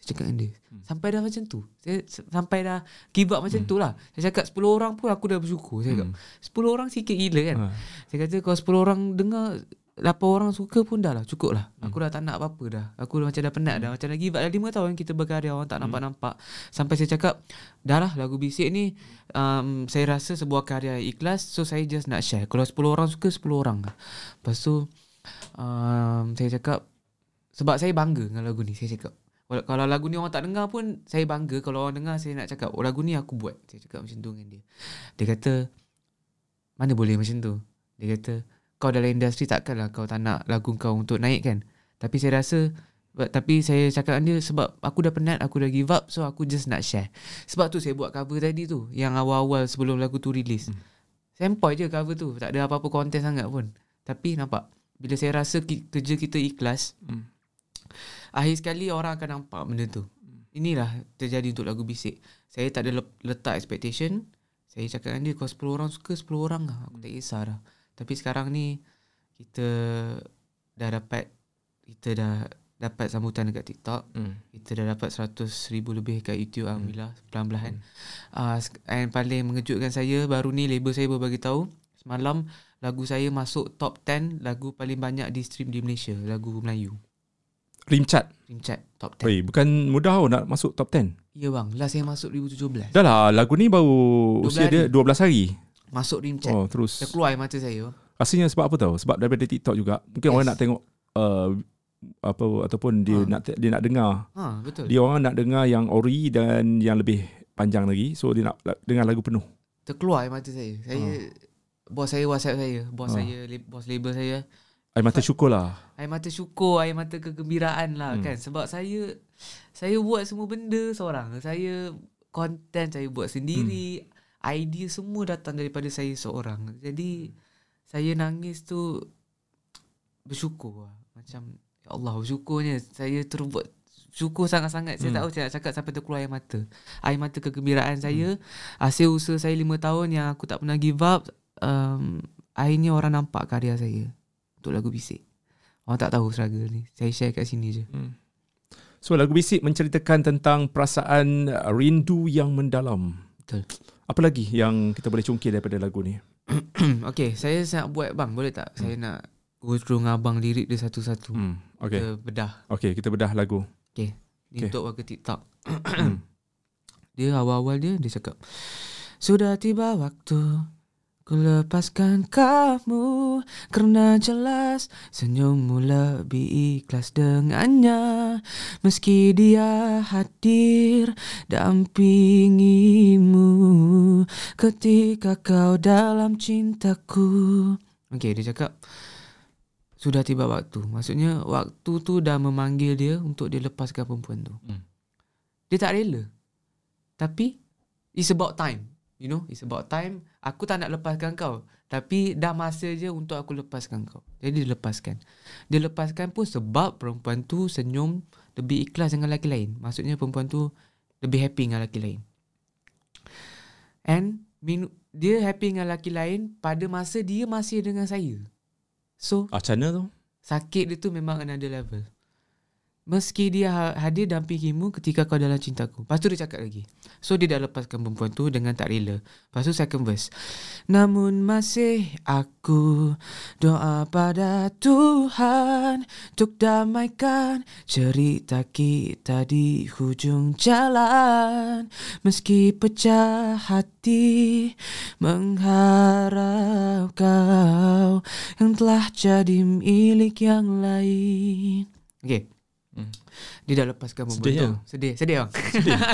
Saya cakap dengan dia. Sampai dah macam tu. Saya sampai dah give up macam tu lah. Saya cakap 10 orang pun aku dah bersyukur. Saya cakap 10 orang sikit gila kan. Ha. Saya kata kalau 10 orang dengar 8 orang suka pun dah lah cukup lah Aku dah tak nak apa-apa dah Aku dah macam dah penat dah Macam lagi dah 5 tahun kita berkarya Orang tak nampak-nampak Sampai saya cakap Dah lah lagu bisik ni um, Saya rasa sebuah karya ikhlas So saya just nak share Kalau 10 orang suka 10 orang lah Lepas tu um, Saya cakap Sebab saya bangga dengan lagu ni Saya cakap. Kalau lagu ni orang tak dengar pun Saya bangga. Kalau orang dengar Saya nak cakap Oh lagu ni aku buat. Saya cakap macam tu dengan dia. Dia kata Mana boleh macam tu? Dia kata Kau dalam industri takkanlah Kau tak nak lagu kau untuk naik kan? Tapi saya rasa but, Tapi saya cakap dengan dia Sebab aku dah penat Aku dah give up So aku just nak share. Sebab tu saya buat cover tadi tu Yang awal-awal sebelum lagu tu release hmm. Sempoi je cover tu Tak ada apa-apa konten sangat pun. Tapi nampak Bila saya rasa ki- kerja kita ikhlas Hmm. Akhir sekali orang akan nampak benda tu. Inilah terjadi untuk lagu bisik. Saya tak ada letak expectation. Saya cakap dengan dia Kalau 10 orang suka 10 orang lah. Aku tak kisah dah. Tapi sekarang ni Kita Dah dapat Kita dah Dapat sambutan dekat TikTok. Hmm. Kita dah dapat 100 ribu lebih kat YouTube Alhamdulillah Pelan-pelan uh, And paling mengejutkan saya Baru ni label saya baru bagi tahu Semalam Lagu saya masuk top 10 Lagu paling banyak di stream di Malaysia Lagu Melayu. Rimcat? Stream chat top 10 Oi, bukan mudah tau nak masuk top 10 Ya bang. Last saya masuk 2017 Dah lah lagu ni baru 12 Usia dia 12 hari. Masuk rim chat Oh terus. Dah keluar air mata saya bang. Rasanya sebab apa tau? Sebab daripada TikTok juga. Mungkin Yes. orang nak tengok uh, apa Ataupun dia Ha. nak dia nak dengar. Ha betul. Dia orang nak dengar yang ori Dan yang lebih panjang lagi. So dia nak dengar lagu penuh. Terkeluar air mata saya. Saya bos saya WhatsApp saya, bos Ah. saya, bos label saya. Air mata syukur lah. Air mata syukur, air mata kegembiraan lah Hmm. kan. Sebab saya saya buat semua benda seorang. Saya konten saya buat sendiri. Idea semua datang daripada saya seorang. Jadi saya nangis tu bersyukur lah. Macam ya Allah bersyukurnya saya terus buat syukur sangat-sangat. Saya Hmm. tak tahu macam nak cakap sampai terkeluar air mata. Air mata kegembiraan saya. Hasil usaha saya lima tahun yang aku tak pernah give up. Um, akhirnya orang nampak karya saya untuk lagu bisik. Orang tak tahu struggle ni. Saya share kat sini je. So lagu bisik menceritakan tentang perasaan rindu yang mendalam. Betul. Apa lagi yang kita boleh cungkil daripada lagu ni? *clears throat* okay, saya nak buat bang, boleh tak? Saya nak go through dengan abang lirik dia satu-satu. Hmm. Okay. Kita bedah. Okay, kita bedah lagu. Okay. Ni Okay. untuk warga TikTok. *clears throat* dia awal-awal dia dia cakap Sudah tiba waktu Ku lepaskan kamu Kerana jelas Senyummu lebih ikhlas dengannya. Meski dia hadir Dampingimu Ketika kau dalam cintaku. Okay dia cakap Sudah tiba waktu. Maksudnya waktu tu dah memanggil dia Untuk dia lepaskan perempuan tu. Hmm. Dia tak rela. Tapi It's about time You know It's about time. Aku tak nak lepaskan kau. Tapi dah masa je Untuk aku lepaskan kau. Jadi dia lepaskan. Dia lepaskan pun sebab Perempuan tu senyum Lebih ikhlas dengan lelaki lain. Maksudnya perempuan tu Lebih happy dengan lelaki lain. And minu- Dia happy dengan lelaki lain Pada masa dia masih dengan saya. So Ah, macam mana tu? Sakit dia tu memang another level Meski dia ha- hadir dampingimu ketika kau dalam cintaku. Lepas tu dia cakap lagi. So dia dah lepaskan perempuan tu dengan tak rela. Lepas tu second verse. Namun masih aku doa pada Tuhan untuk damaikan cerita kita di hujung jalan. Meski pecah hati mengharap kau yang telah jadi milik yang lain. Okay. Hmm. Dia dah lepaskan perempuan Sedih tu. ya? Sedih. Sedih bang.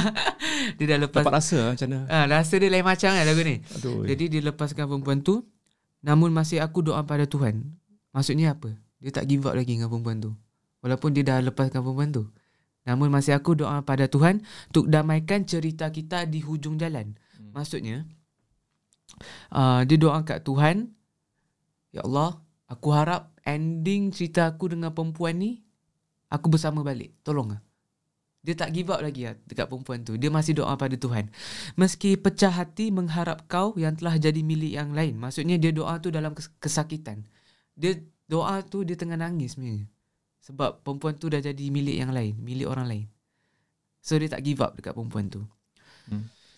*laughs* dia dah lepas. Dapat rasa lah macam mana? Ah, rasa dia lain macam kan lagu ni. Aduh. Jadi dia lepaskan perempuan tu. Namun masih aku doa pada Tuhan. Maksudnya apa? Dia tak give up lagi dengan perempuan tu. Walaupun dia dah lepaskan perempuan tu. Namun masih aku doa pada Tuhan untuk damaikan cerita kita di hujung jalan. Hmm. Maksudnya uh, dia doa kat Tuhan, Ya Allah, aku harap ending cerita aku dengan perempuan ni aku bersama balik. Tolong ah. Dia tak give up lagi lah dekat perempuan tu. Dia masih doa pada Tuhan. Meski pecah hati mengharap kau yang telah jadi milik yang lain. Maksudnya dia doa tu dalam kes- kesakitan. Dia doa tu dia tengah nangis sebenarnya. Sebab perempuan tu dah jadi milik yang lain. Milik orang lain. So dia tak give up dekat perempuan tu.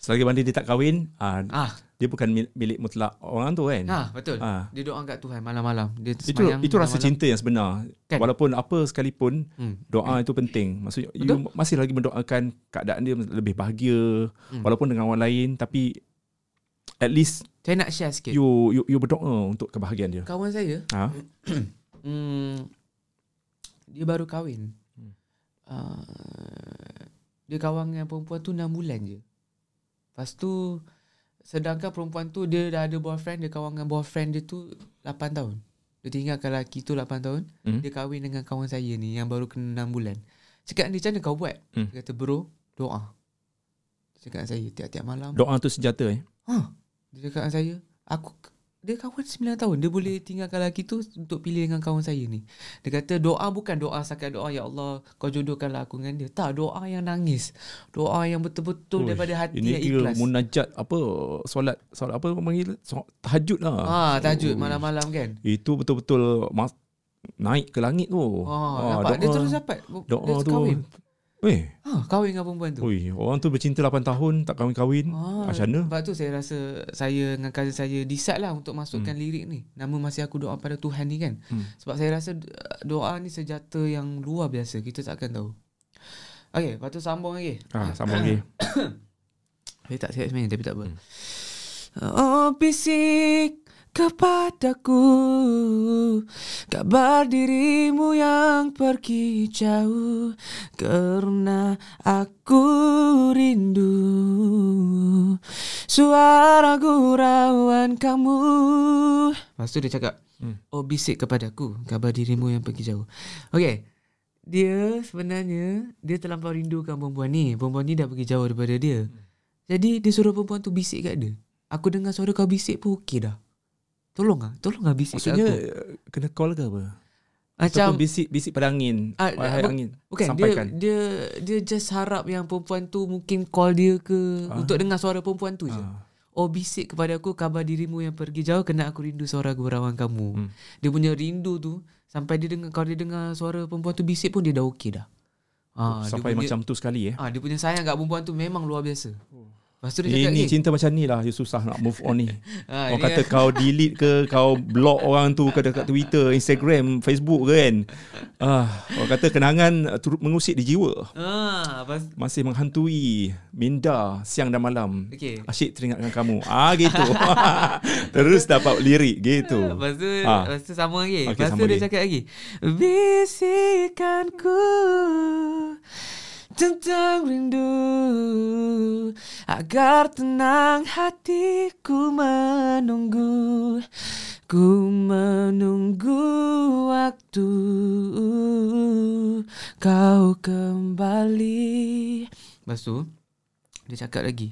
Selagi mana dia tak kahwin, ah, Ah, dia bukan mil- milik mutlak orang tu kan? ah betul. Ah. Dia doa kat Tuhan malam-malam. Dia Itu itu rasa malam-malam. cinta yang sebenar. Kan? Walaupun apa sekalipun Hmm. doa itu penting. Maksudnya you Betul. masih lagi mendoakan keadaan dia lebih bahagia Hmm. walaupun dengan orang lain tapi at least Saya nak share sikit. you you, you berdoa untuk kebahagiaan dia. Kawan saya, Ha? *clears throat* hmm, dia baru kahwin. Hmm. Uh, dia kawan dengan perempuan tu 6 bulan je. Lepas tu, sedangkan perempuan tu dia dah ada boyfriend, dia kawan dengan boyfriend dia tu 8 tahun. Dia tinggalkan lelaki tu 8 tahun. Hmm. Dia kahwin dengan kawan saya ni yang baru kena 6 bulan. Cakap dia macam mana kau buat? Hmm. Dia kata bro, doa. Dia cakap saya tiap-tiap malam. Doa tu senjata eh. Ha. Dia cakap saya, aku dia kawan 9 tahun. Dia boleh tinggalkan lelaki tu untuk pilih dengan kawan saya ni. Dia kata doa bukan doa sakat doa ya Allah kau jodohkanlah aku dengan dia. Tak, doa yang nangis. Doa yang betul-betul Ui, daripada hati Ini yang ikhlas. munajat apa solat solat apa panggil tahajud lah. Ah, tahajud Oh. malam-malam kan. Itu betul-betul mas, naik ke langit tu. Ah, nampak dia doa- terus dapat. doa dia tu. kahwin. Eh, Ha, kahwin dengan perempuan tu. oi, orang tu bercinta 8 tahun tak kahwin-kahwin. Ah, Macam mana? Sebab tu saya rasa saya dengan cousin saya decide lah untuk masukkan hmm. lirik ni. Namun masih aku doa pada Tuhan ni kan. Hmm. Sebab saya rasa doa ni senjata yang luar biasa. Kita takkan tahu. Okay, lepas tu sambung lagi. Ah, sama lagi. *coughs* Saya tak siap sebenarnya tapi tak apa. Hmm. Oh bisik kepadaku. Kabar dirimu yang pergi jauh Karena aku rindu. Suara gurauan kamu. Lepas tu dia cakap Hmm. Oh bisik kepadaku. Kabar dirimu yang pergi jauh. Okay Dia sebenarnya Dia terlampau rindukan perempuan ni. Perempuan ni dah pergi jauh daripada dia. Jadi dia suruh perempuan tu bisik kat dia. Aku dengar suara kau bisik pun okey dah Tolong lah Tolong lah bisik Maksudnya aku eh, kena call ke apa? Macam Ataupun bisik bisik pada angin. Ah, Wahai bu- angin. Bukan sampaikan. dia dia dia just harap yang perempuan tu mungkin call dia ke Ah. untuk dengar suara perempuan tu je. Ah. Oh bisik kepada aku kabar dirimu yang pergi jauh kena aku rindu suara gurauan kamu. Hmm. Dia punya rindu tu sampai dia dengar kalau dia dengar suara perempuan tu bisik pun dia dah okey dah. Ah, dia Sampai punya, macam tu sekali eh. ah dia punya sayang kat perempuan tu memang luar biasa. Lepas tu dia cakap Ini eh, cinta macam ni lah susah nak move on ni *laughs* ah, Orang kata kau delete ke Kau block orang tu ke Dekat Twitter Instagram Facebook ke kan ah, Orang kata kenangan Turut mengusik di jiwa ah, lepas, Masih menghantui Minda Siang dan malam okay. Asyik teringatkan kamu Ah gitu *laughs* Terus dapat lirik gitu Lepas tu, Ah. lepas tu sama lagi. Okay, lepas tu dia lagi. cakap lagi. Bisikanku tentang rindu agar tenang hatiku menunggu. Ku menunggu waktu kau kembali. Lepas tu, dia cakap lagi.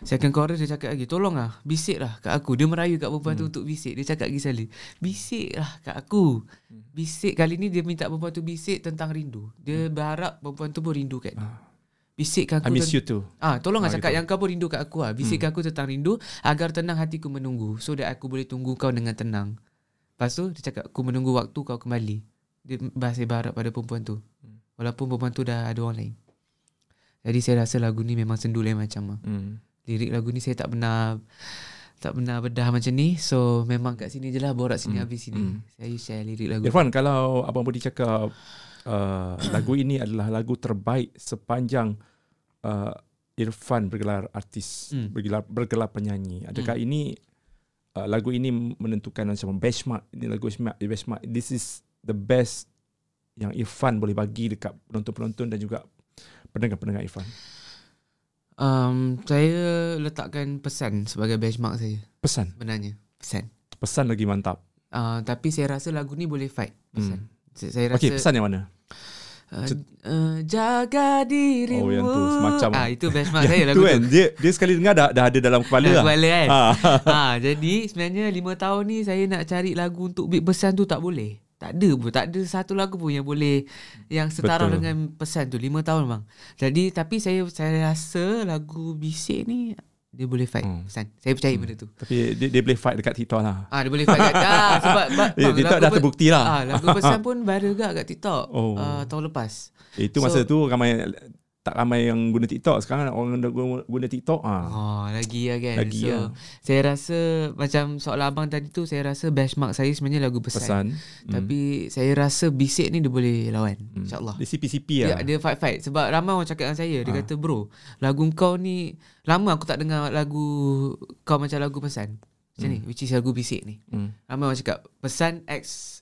Second chorus dia cakap lagi Tolong lah Bisik lah kat aku Dia merayu kat perempuan hmm. tu untuk bisik Dia cakap lagi sekali Bisik lah kat aku Bisik Kali ni dia minta perempuan tu bisik Tentang rindu Dia berharap perempuan tu pun rindu kat dia Bisikkan I aku miss you too Ah, tolong lah Ah, cakap gitu. yang kau pun rindu kat aku lah. Bisikkan aku tentang rindu agar tenang hatiku menunggu so that aku boleh tunggu kau dengan tenang. Lepas tu dia cakap aku menunggu waktu kau kembali. Dia masih berharap pada perempuan tu. Walaupun perempuan tu dah ada orang lain. Jadi saya rasa lagu ni memang sendu lain macam lah. hmm. Lirik lagu ni saya tak pernah tak pernah bedah macam ni. So memang kat sini je lah borak sini Hmm. habis sini. Hmm. Saya share lirik lagu. Irfan kalau Abang Budi cakap uh, Lagu ini adalah lagu terbaik Sepanjang uh, Irfan bergelar artis Hmm. bergelar, bergelar penyanyi Adakah ini uh, Lagu ini menentukan macam benchmark Ini lagu benchmark, benchmark This is the best Yang Irfan boleh bagi dekat penonton-penonton Dan juga pendengar-pendengar Irfan Um, saya letakkan pesan sebagai benchmark saya Pesan sebenarnya. Pesan. Pesan lagi mantap Uh, tapi saya rasa lagu ni boleh fight pesan. Saya, saya rasa Okey, pesan yang mana? uh, uh, jaga dirimu. Oh, yang tu, semacam Ah itu benchmark *laughs* saya lagu tu kan dia, dia sekali dengar dah, dah ada dalam kepala lah kepala kan. Ah. ha, jadi sebenarnya lima tahun ni saya nak cari lagu untuk beat pesan tu tak boleh. Tak ada pun, tak ada satu lagu pun yang boleh yang setara Betul. dengan pesan tu lima tahun bang. Jadi tapi saya saya rasa lagu bisik ni dia boleh fight Hmm. pesan. Saya percaya benda tu. Tapi dia, dia boleh fight dekat TikTok lah Ah dia boleh fight kat *laughs* ah, sebab ba- Eh, bang, TikTok lagu dah terbukti lah Ah lagu pesan *laughs* pun viral juga kat TikTok Oh. ah, tahun lepas. Itu So- masa tu ramai tak ramai yang guna TikTok. Sekarang orang guna, guna TikTok ah. Oh, lagi lah kan. Lagi so, lah. saya rasa macam soalan abang tadi tu saya rasa benchmark saya sebenarnya lagu pesan. Pesan. Tapi saya rasa bisik ni dia boleh lawan. Hmm. InsyaAllah. Dia CP-CP Dia, lah. dia fight-fight Sebab ramai orang cakap dengan saya Dia Ah. kata bro Lagu kau ni Lama aku tak dengar lagu Kau macam lagu pesan Macam ni Which is lagu bisik ni Hmm. Ramai orang cakap Pesan X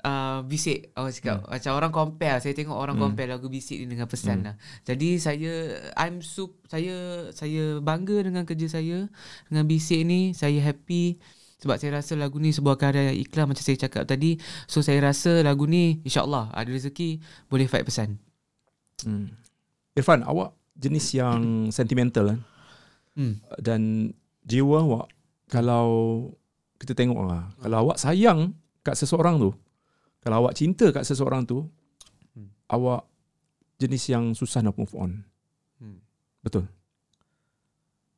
uh, Bisik Orang cakap Macam orang compare Saya tengok orang Hmm. compare lagu bisik ni Dengan pesan Hmm. lah Jadi saya I'm sup Saya Saya bangga dengan kerja saya Dengan bisik ni Saya happy sebab saya rasa lagu ni sebuah karya yang ikhlas macam saya cakap tadi. So saya rasa lagu ni insyaAllah ada rezeki boleh fight pesan. Hmm. Irfan, awak jenis yang sentimental kan? Hmm. Dan jiwa awak kalau kita tengok lah, kalau awak sayang kat seseorang tu, kalau awak cinta kat seseorang tu, Hmm. awak jenis yang susah nak move on. Hmm. Betul?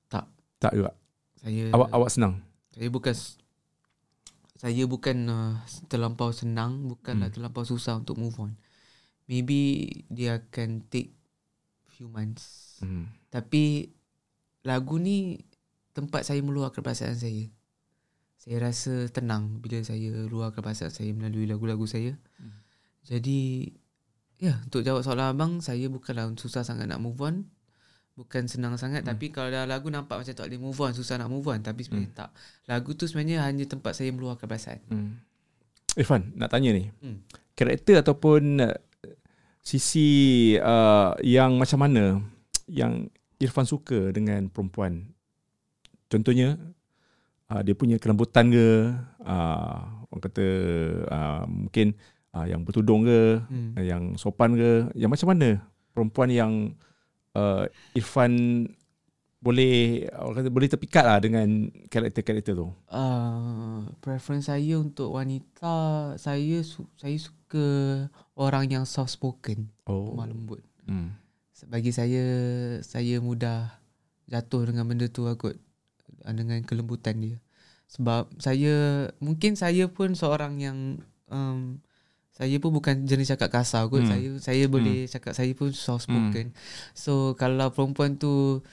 Tak. Tak juga. Saya Awak awak senang. saya bukan saya bukan uh, terlampau senang, bukanlah Hmm. terlampau susah untuk move on. Maybe dia akan take few months. Hmm. Tapi lagu ni tempat saya meluahkan perasaan saya. Saya rasa tenang bila saya luahkan perasaan saya melalui lagu-lagu saya. Hmm. Jadi ya, untuk jawab soalan abang, saya bukanlah susah sangat nak move on. bukan senang sangat Hmm. tapi kalau dah lagu nampak macam tak boleh move on susah nak move on tapi sebenarnya Hmm. tak lagu tu sebenarnya hanya tempat saya meluahkan perasaan Hmm. Irfan, nak tanya ni. Hmm. Karakter ataupun uh, sisi uh, yang macam mana yang Irfan suka dengan perempuan? Contohnya uh, dia punya kelembutan ke, uh, orang kata uh, mungkin uh, yang bertudung ke, hmm. uh, yang sopan ke, yang macam mana perempuan yang uh, Irfan boleh orang kata boleh terpikat lah dengan karakter-karakter tu. uh, preference saya untuk wanita saya su- saya suka orang yang soft spoken Oh. lemah lembut Hmm. bagi saya saya mudah jatuh dengan benda tu lah kot uh, dengan kelembutan dia. Sebab saya mungkin saya pun seorang yang um, saya pun bukan jenis cakap kasar kot. Hmm. saya saya boleh cakap saya pun soft spoken so kalau perempuan tu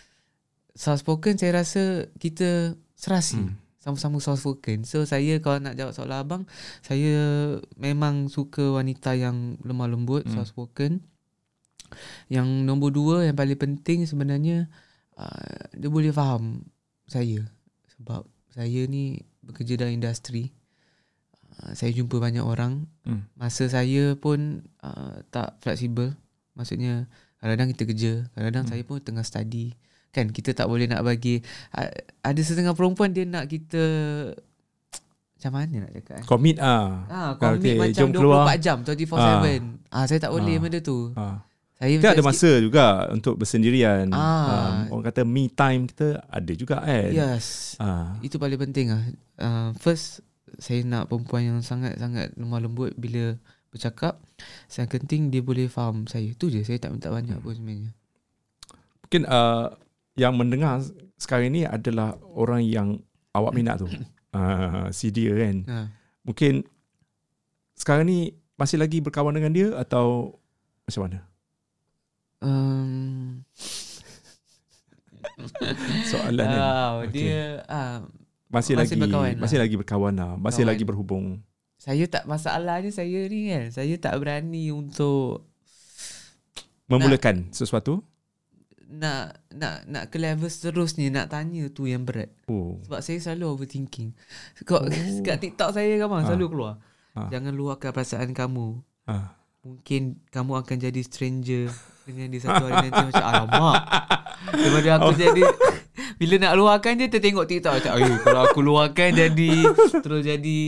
soft spoken saya rasa kita serasi. Hmm. sama-sama soft spoken so saya kalau nak jawab soalan abang saya memang suka wanita yang lemah lembut Hmm. soft spoken yang nombor dua yang paling penting sebenarnya uh, dia boleh faham saya sebab saya ni bekerja dalam industri uh, saya jumpa banyak orang Hmm. masa saya pun uh, tak fleksibel maksudnya kadang-kadang kita kerja kadang-kadang Hmm. saya pun tengah study kan kita tak boleh nak bagi uh, ada setengah perempuan dia nak kita macam mana nak cakap eh? Commit ah. Ah, commit Okey, macam jom keluar. 24 jam 24/7. Ah. saya tak boleh Ah. benda tu. Ah. Saya Kita ada masa juga untuk bersendirian. Ah. Um, orang kata me time kita ada juga kan. sikit- Yes. Ah. Itu paling penting ah. Uh, first saya nak perempuan yang sangat-sangat lemah lembut bila bercakap. Yang penting dia boleh faham saya. Tu je saya tak minta banyak pun sebenarnya. Mungkin uh, yang mendengar sekarang ini adalah orang yang awak minat tu. *coughs* Ah, si dia kan. Ha. Mungkin sekarang ni masih lagi berkawan dengan dia atau macam mana? Um, *laughs* Soalan kan. oh, Okey. dia ah, Masih, masih lagi berkawan lah. masih lagi berkawan lah. Masih Kawan. lagi berhubung. saya tak masalahnya saya ni kan. Saya tak berani untuk Memulakan sesuatu. nak nak nak ke level seterusnya nak tanya tu yang berat. Oh. Sebab saya selalu overthinking. Kat, Oh. *laughs* kat TikTok saya kan bang, Ah. selalu keluar. Ah. Jangan luahkan perasaan kamu. Ah. Mungkin kamu akan jadi stranger *laughs* dengan dia satu hari nanti macam alamak. Daripada aku Oh. jadi *laughs* bila nak luahkan je tertengok TikTok macam ayo kalau aku luahkan jadi terus jadi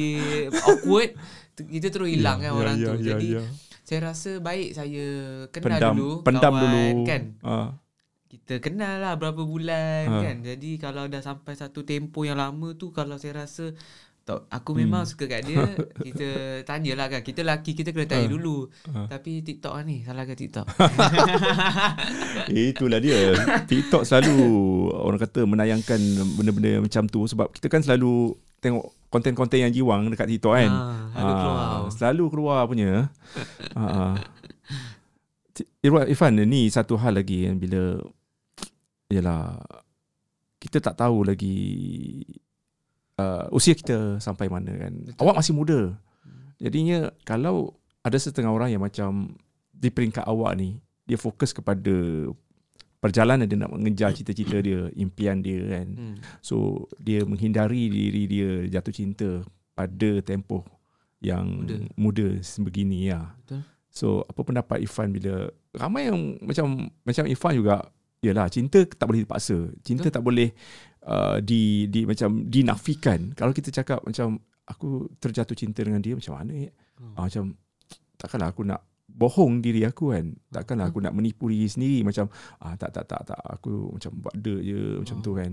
awkward kita terus hilang Ya, kan ya, orang ya, tu. ya, jadi ya. saya rasa baik saya kenal pendam dulu pendam kawan, dulu kan Ah. kita kenal lah berapa bulan Ha. kan. Jadi kalau dah sampai satu tempoh yang lama tu kalau saya rasa tak, aku memang Hmm. suka kat dia, kita *laughs* tanyalah kan. Kita lelaki kita kena tanya Ha. dulu. Ha. Tapi TikTok ni salahkan TikTok. Eh, *laughs* itulah dia. TikTok selalu orang kata menayangkan benda-benda macam tu sebab kita kan selalu tengok konten-konten yang jiwang dekat TikTok kan. Ha, selalu keluar. Selalu keluar punya. ha, Irwan Irfan ni satu hal lagi yang bila yalah kita tak tahu lagi uh, usia kita sampai mana kan. Betul. Awak masih muda. Jadinya kalau ada setengah orang yang macam di peringkat awak ni dia fokus kepada perjalanan dia nak mengejar cita-cita dia, impian dia kan. Hmm. So dia menghindari diri dia jatuh cinta pada tempoh yang Muda. muda, sebegini ya. Betul. So apa pendapat Irfan bila ramai yang macam macam Irfan juga yalah cinta tak boleh dipaksa. Cinta Betul. tak boleh uh, di di macam dinafikan. Kalau kita cakap macam aku terjatuh cinta dengan dia macam mana ya? Hmm. Ah, macam takkanlah aku nak bohong diri aku kan. Takkanlah aku nak menipu diri sendiri macam ah tak tak tak tak aku macam buat dia je macam tu kan.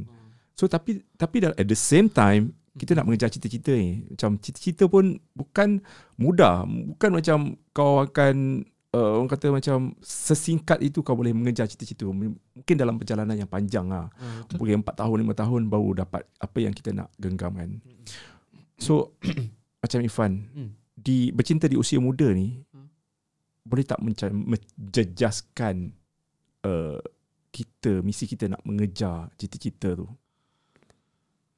So tapi tapi at the same time kita nak mengejar cita-cita ni. Macam cita-cita pun bukan mudah. Bukan macam kau akan uh, orang kata macam sesingkat itu kau boleh mengejar cita-cita. Mungkin dalam perjalanan yang panjang lah. Betul. Mungkin 4 tahun, 5 tahun baru dapat apa yang kita nak genggam kan. So *clears throat* macam Irfan Hmm. di bercinta di usia muda ni Hmm. boleh tak macam menjejaskan uh, kita misi kita nak mengejar cita-cita tu.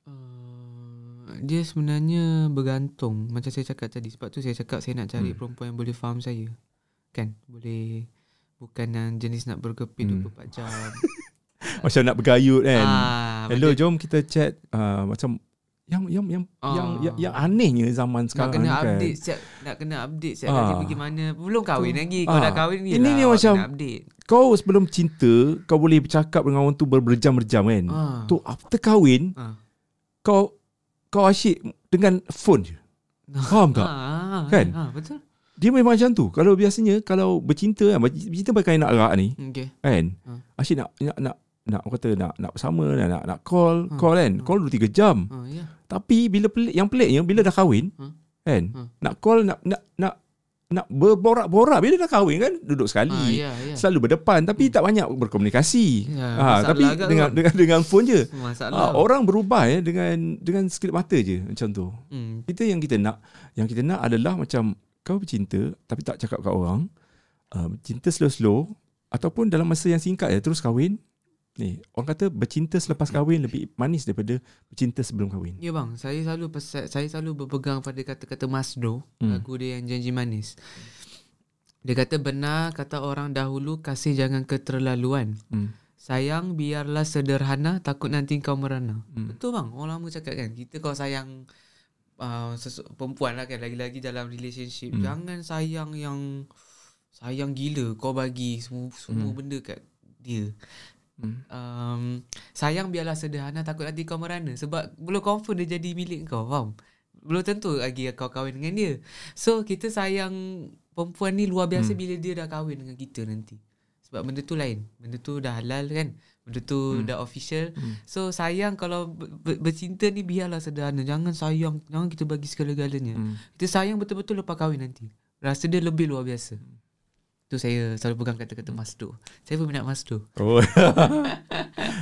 Uh, dia sebenarnya bergantung macam saya cakap tadi sebab tu saya cakap saya nak cari Hmm. perempuan yang boleh faham saya kan boleh bukan yang jenis nak berkepit Hmm. 24 jam *laughs* Macam nak bergayut kan. Ah, Hello, macam- jom kita chat uh, macam yang yang yang, Ah. yang yang yang anehnya zaman nak sekarang kena ni kan. update siap nak kena update siap Ah. pergi mana belum kahwin lagi kau Ah. dah kahwin ni Ini lah ni macam- kena update Kau sebelum cinta kau boleh bercakap dengan orang tu ber- berjam-berjam kan. Ah. Tu after kahwin Ah. kau kau asyik dengan phone je. *laughs* Faham tak? ah, Kan? ah, betul Dia memang macam tu. Kalau biasanya kalau bercinta kan, bercinta pakai nak erat ni okey kan. Ah. Asyik nak nak nak nak kata nak nak bersama nak nak, nak call, Ah. call kan. Ah. Call 2 3 jam. ah ya Tapi bila pelik yang peliknya bila dah kahwin Hmm. kan Hmm. nak call nak nak nak nak berborak-borak bila dah kahwin kan duduk ah sekali. ya ya Selalu berdepan tapi tak banyak berkomunikasi. Ya, ha, tapi dengan, tu. dengan dengan phone je. *laughs* masalah Ha, orang berubah ya dengan dengan sekilip mata je macam tu. hmm. Kita yang kita nak yang kita nak adalah macam kau bercinta tapi tak cakap kat orang. Uh, cinta slow-slow ataupun dalam masa yang singkat ya terus kahwin. Ni, orang kata bercinta selepas kahwin lebih manis daripada bercinta sebelum kahwin. Ya bang, saya selalu saya selalu berpegang pada kata-kata Masdo, Hmm. lagu dia yang janji manis. Dia kata benar kata orang dahulu kasih jangan keterlaluan. Hmm. Sayang biarlah sederhana takut nanti kau merana. Hmm. Betul bang, orang lama cakap kan, kita kalau sayang uh, sesu- perempuan lah kan lagi-lagi dalam relationship, Hmm. hmm. jangan sayang yang sayang gila kau bagi semua semua Hmm. benda kat dia. Hmm. um, sayang biarlah sederhana takut nanti kau merana sebab belum confirm dia jadi milik kau faham belum tentu lagi kau kahwin dengan dia so kita sayang perempuan ni luar biasa Hmm. bila dia dah kahwin dengan kita nanti sebab benda tu lain benda tu dah halal kan benda tu Hmm. dah official Hmm. so sayang kalau ber- ber- bercinta ni biarlah sederhana jangan sayang jangan kita bagi segala-galanya Hmm. kita sayang betul-betul lepas kahwin nanti rasa dia lebih luar biasa tu saya selalu pegang kata-kata Masdo saya peminat Masdo Oh. *laughs*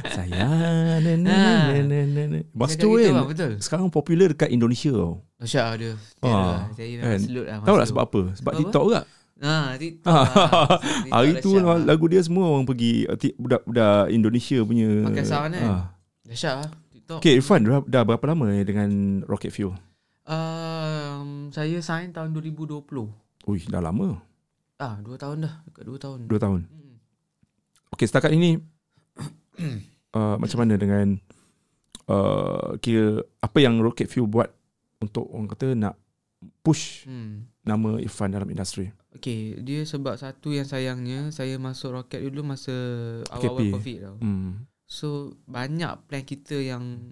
Sayang. Na, na, Ah. na, na, na, na. Mas gitu, kan bang, betul. sekarang popular dekat Indonesia tau. Dahsyat lah dia. Ah, Ah, saya memang kan. salute lah. Tahu tak sebab apa? Sebab Sebab apa? TikTok juga. Ah, TikTok. lah. *laughs* Hari tu dahsyat lah. lagu dia semua orang pergi uh, budak-budak Indonesia punya. Pakai sound kan? Ah. Dahsyat lah. TikTok. Okay Irfan dah, dah berapa lama eh dengan Rocket Fuel? Um, saya sign tahun 2020. Ui dah lama. Ah, dua tahun dah. Dekat dua tahun. Dua tahun. Hmm. Okay setakat ini *coughs* uh, macam mana dengan uh, kira apa yang Rocket Fuel buat untuk orang kata nak push Hmm. nama Irfan dalam industri. Okay, dia sebab satu yang sayangnya saya masuk roket dulu masa awal-awal. COVID tau. Hmm. So banyak plan kita yang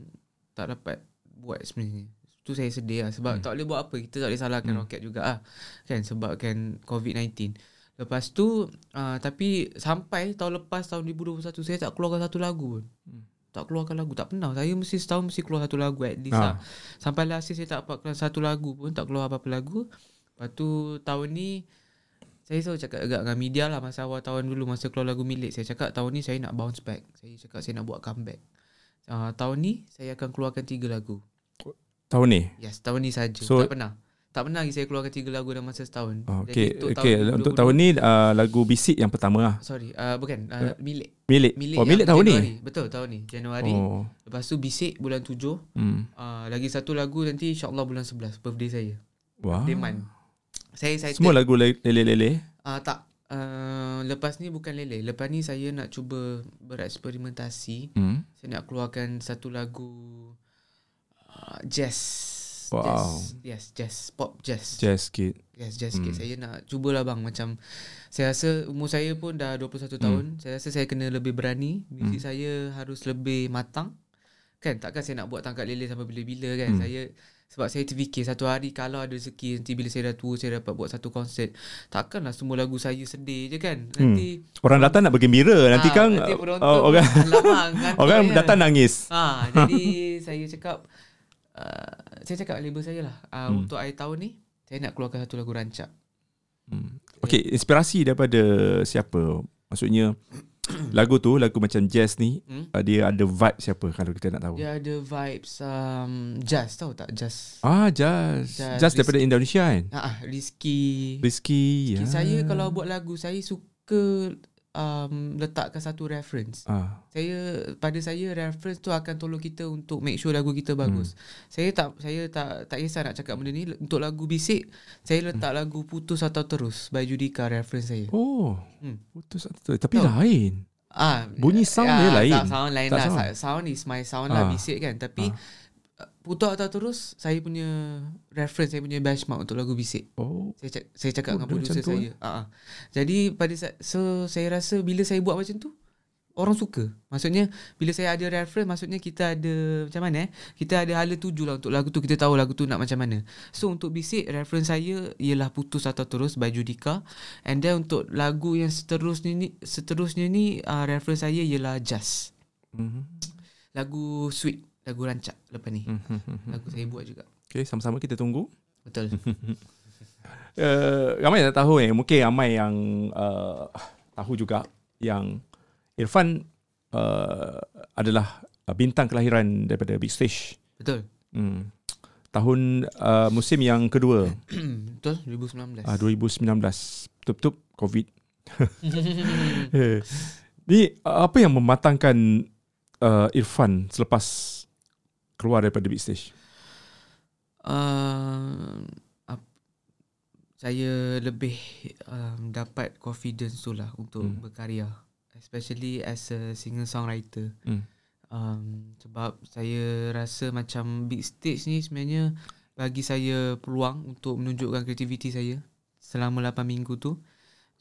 tak dapat buat sebenarnya. Tu saya sedih lah sebab Hmm. tak boleh buat apa. Kita tak boleh salahkan Hmm. roket juga ah. Kan sebabkan COVID-19. Lepas tu uh, tapi sampai tahun lepas tahun 2021 saya tak keluarkan satu lagu pun. Hmm. Tak keluarkan lagu tak pernah. Saya mesti setahun mesti keluar satu lagu at least Ah. lah. Sampai last year saya tak dapat keluar satu lagu pun, tak keluar apa-apa lagu. Lepas tu tahun ni saya selalu cakap agak dengan media lah masa awal tahun dulu masa keluar lagu milik saya cakap tahun ni saya nak bounce back. Saya cakap saya nak buat comeback. Uh, tahun ni saya akan keluarkan tiga lagu. Tahun ni. Yes, tahun ni saja. So- tak pernah. Tak pernah lagi saya keluarkan tiga lagu dalam masa setahun. Oh, Jadi, okay, okay. Untuk 2020 tahun ni uh, lagu Bisik yang pertama lah. Sorry, uh, bukan. Uh, milik. Milik. Milik oh, milik tahun Januari. ni. Betul, tahun ni. Januari. Oh. Lepas tu Bisik bulan tujuh. Hmm. Uh, lagi satu lagu nanti insyaAllah bulan 11. Birthday saya. Wah. Birthday month. Saya excited. Semua lagu le- lele-lele. Uh, tak. Uh, lepas ni bukan lele. Lepas ni saya nak cuba bereksperimentasi. Hmm. Saya nak keluarkan satu lagu uh, jazz. Wow. Jazz. Yes, jazz. Pop jazz. Jazz sikit. Yes, just sikit. Hmm. Saya nak cubalah bang macam saya rasa umur saya pun dah 21 tahun. Saya rasa saya kena lebih berani. Muzik Hmm. saya harus lebih matang. Kan takkan saya nak buat tangkap lele sampai bila-bila kan. Hmm. Saya sebab saya terfikir satu hari kalau ada rezeki nanti bila saya dah tua saya dapat buat satu konsert. Takkanlah semua lagu saya sedih je kan. Nanti Orang datang nak bergembira. Nanti ah, kan nanti uh, penonton uh, orang alamak, *laughs* orang kan. datang nangis. Ah, jadi *laughs* saya cakap uh, saya cakap label saya lah. Uh, Hmm. Untuk akhir tahun ni saya nak keluarkan satu lagu rancak. Hmm. Okay, inspirasi daripada siapa? Maksudnya lagu tu, lagu macam jazz ni, Hmm? uh, dia ada vibe siapa kalau kita nak tahu? Dia ada vibes um, jazz tahu tak jazz. Ah, jazz. Jazz, Jazz daripada. Indonesia kan? Ah, ah Rizky. Rizky. Rizky. ya. Saya kalau buat lagu saya suka um, letakkan satu reference. Ah. Saya pada saya reference tu akan tolong kita untuk make sure lagu kita bagus. Hmm. Saya tak saya tak tak kisah nak cakap benda ni untuk lagu bisik saya letak Hmm. lagu putus atau terus by Judika reference saya. Oh, Hmm. putus atau tu. Tapi Tahu. lain. Ah, Bunyi sound dia lain. Tak, sound lain Tak lah. sound. Sound. is my sound lah Ah. bisik kan. Tapi uh, putar atau terus saya punya reference, saya punya benchmark untuk lagu bisik. Oh. Saya cak, saya cakap Oh, dengan producer saya. Ah, ah. Jadi pada so saya rasa bila saya buat macam tu orang suka. Maksudnya bila saya ada reference maksudnya kita ada macam mana eh? Kita ada hala tuju lah untuk lagu tu. Kita tahu lagu tu nak macam mana. So untuk bisik reference saya ialah putus atau terus by Judika. And then untuk lagu yang seterusnya ni seterusnya ni uh, reference saya ialah Just. Mhm. Lagu sweet, lagu rancak lepas ni. Mhm. Lagu saya buat juga. Okay, sama-sama kita tunggu. Betul. Uh, *laughs* ramai yang tak tahu eh. Mungkin ramai yang uh, tahu juga yang Irfan uh, adalah bintang kelahiran daripada Big Stage. Betul. Hmm. Tahun uh, musim yang kedua *clears throat* Betul 2019. uh, 2019. Betul-betul COVID. *laughs* *laughs* Ni apa yang mematangkan uh, Irfan selepas keluar daripada Big Stage? uh, saya lebih um, dapat confidence tu lah untuk Hmm. hmm. berkarya especially as a singer songwriter Hmm. um, sebab saya rasa macam big stage ni sebenarnya bagi saya peluang untuk menunjukkan kreativiti saya selama 8 minggu tu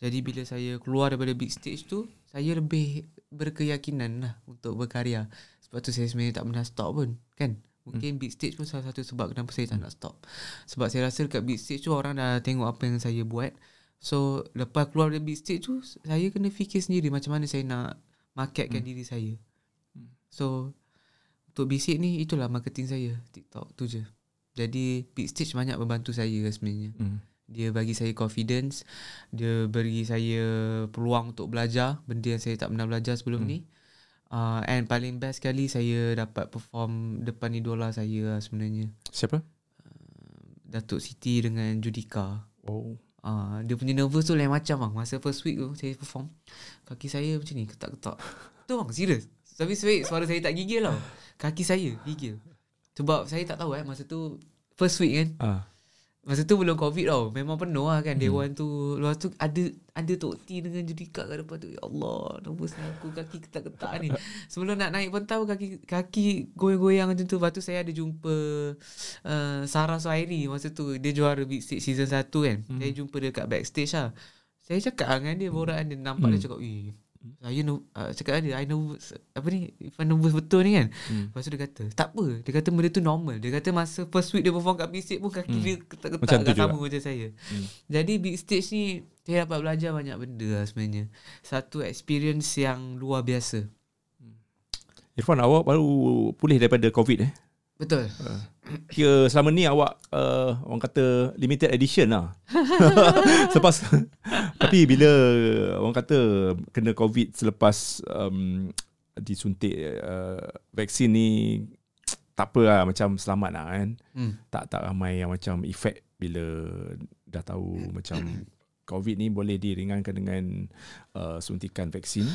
jadi bila saya keluar daripada big stage tu saya lebih berkeyakinan lah untuk berkarya sebab tu saya sebenarnya tak pernah stop pun kan Mungkin big stage pun salah satu sebab kenapa saya tak nak stop. Sebab saya rasa dekat big stage tu orang dah tengok apa yang saya buat. So lepas keluar dari big stage tu saya kena fikir sendiri macam mana saya nak marketkan Hmm. diri saya. So untuk basic ni itulah marketing saya TikTok tu je. Jadi big stage banyak membantu saya sebenarnya. Hmm. Dia bagi saya confidence, dia bagi saya peluang untuk belajar benda yang saya tak pernah belajar sebelum Hmm. ni. Uh, and paling best sekali saya dapat perform depan idola saya lah sebenarnya. Siapa? Datuk Siti dengan Judika. Oh. Uh, dia punya nervous tu lain macam bang. Masa first week tu saya perform, kaki saya macam ni ketak-ketak. Tu bang, serius. Tapi sebab suara saya tak gigil tau. Kaki saya gigil. Sebab saya tak tahu eh masa tu first week kan. Ah. Masa tu belum covid tau. Memang penuh lah kan Hmm. Dewan tu. Lepas tu ada Ada Tok T dengan Judika kat depan tu. Ya Allah Nervous ni aku Kaki ketak-ketak ni. *laughs* Sebelum nak naik pentas pun Kaki kaki goyang-goyang macam tu. Lepas tu saya ada jumpa uh, Sarah Suhairi Masa tu. Dia juara Big Stage season 1 kan. Hmm. Saya jumpa dia kat backstage lah. Saya cakap dengan dia Borak dia Nampak Hmm. dia cakap Eh saya no, uh, cakap dia I nervous Apa ni Ifan nervous betul ni kan Hmm. Lepas tu dia kata Tak apa Dia kata benda tu normal Dia kata masa first week dia perform kat Big Stage pun Kaki Hmm. dia ketak-ketak Macam tu kat sama macam saya Hmm. Jadi Big Stage ni Saya dapat belajar banyak benda lah sebenarnya Satu experience yang luar biasa Irfan awak baru pulih daripada COVID eh. Betul Kira selama ni awak uh, orang kata limited edition lah. *laughs* selepas *laughs* tapi bila orang kata kena COVID selepas um, disuntik uh, vaksin ni tak apa lah macam selamat lah kan. hmm. Tak tak ramai yang macam efek bila dah tahu macam *coughs* COVID ni boleh diringankan dengan uh, suntikan vaksin.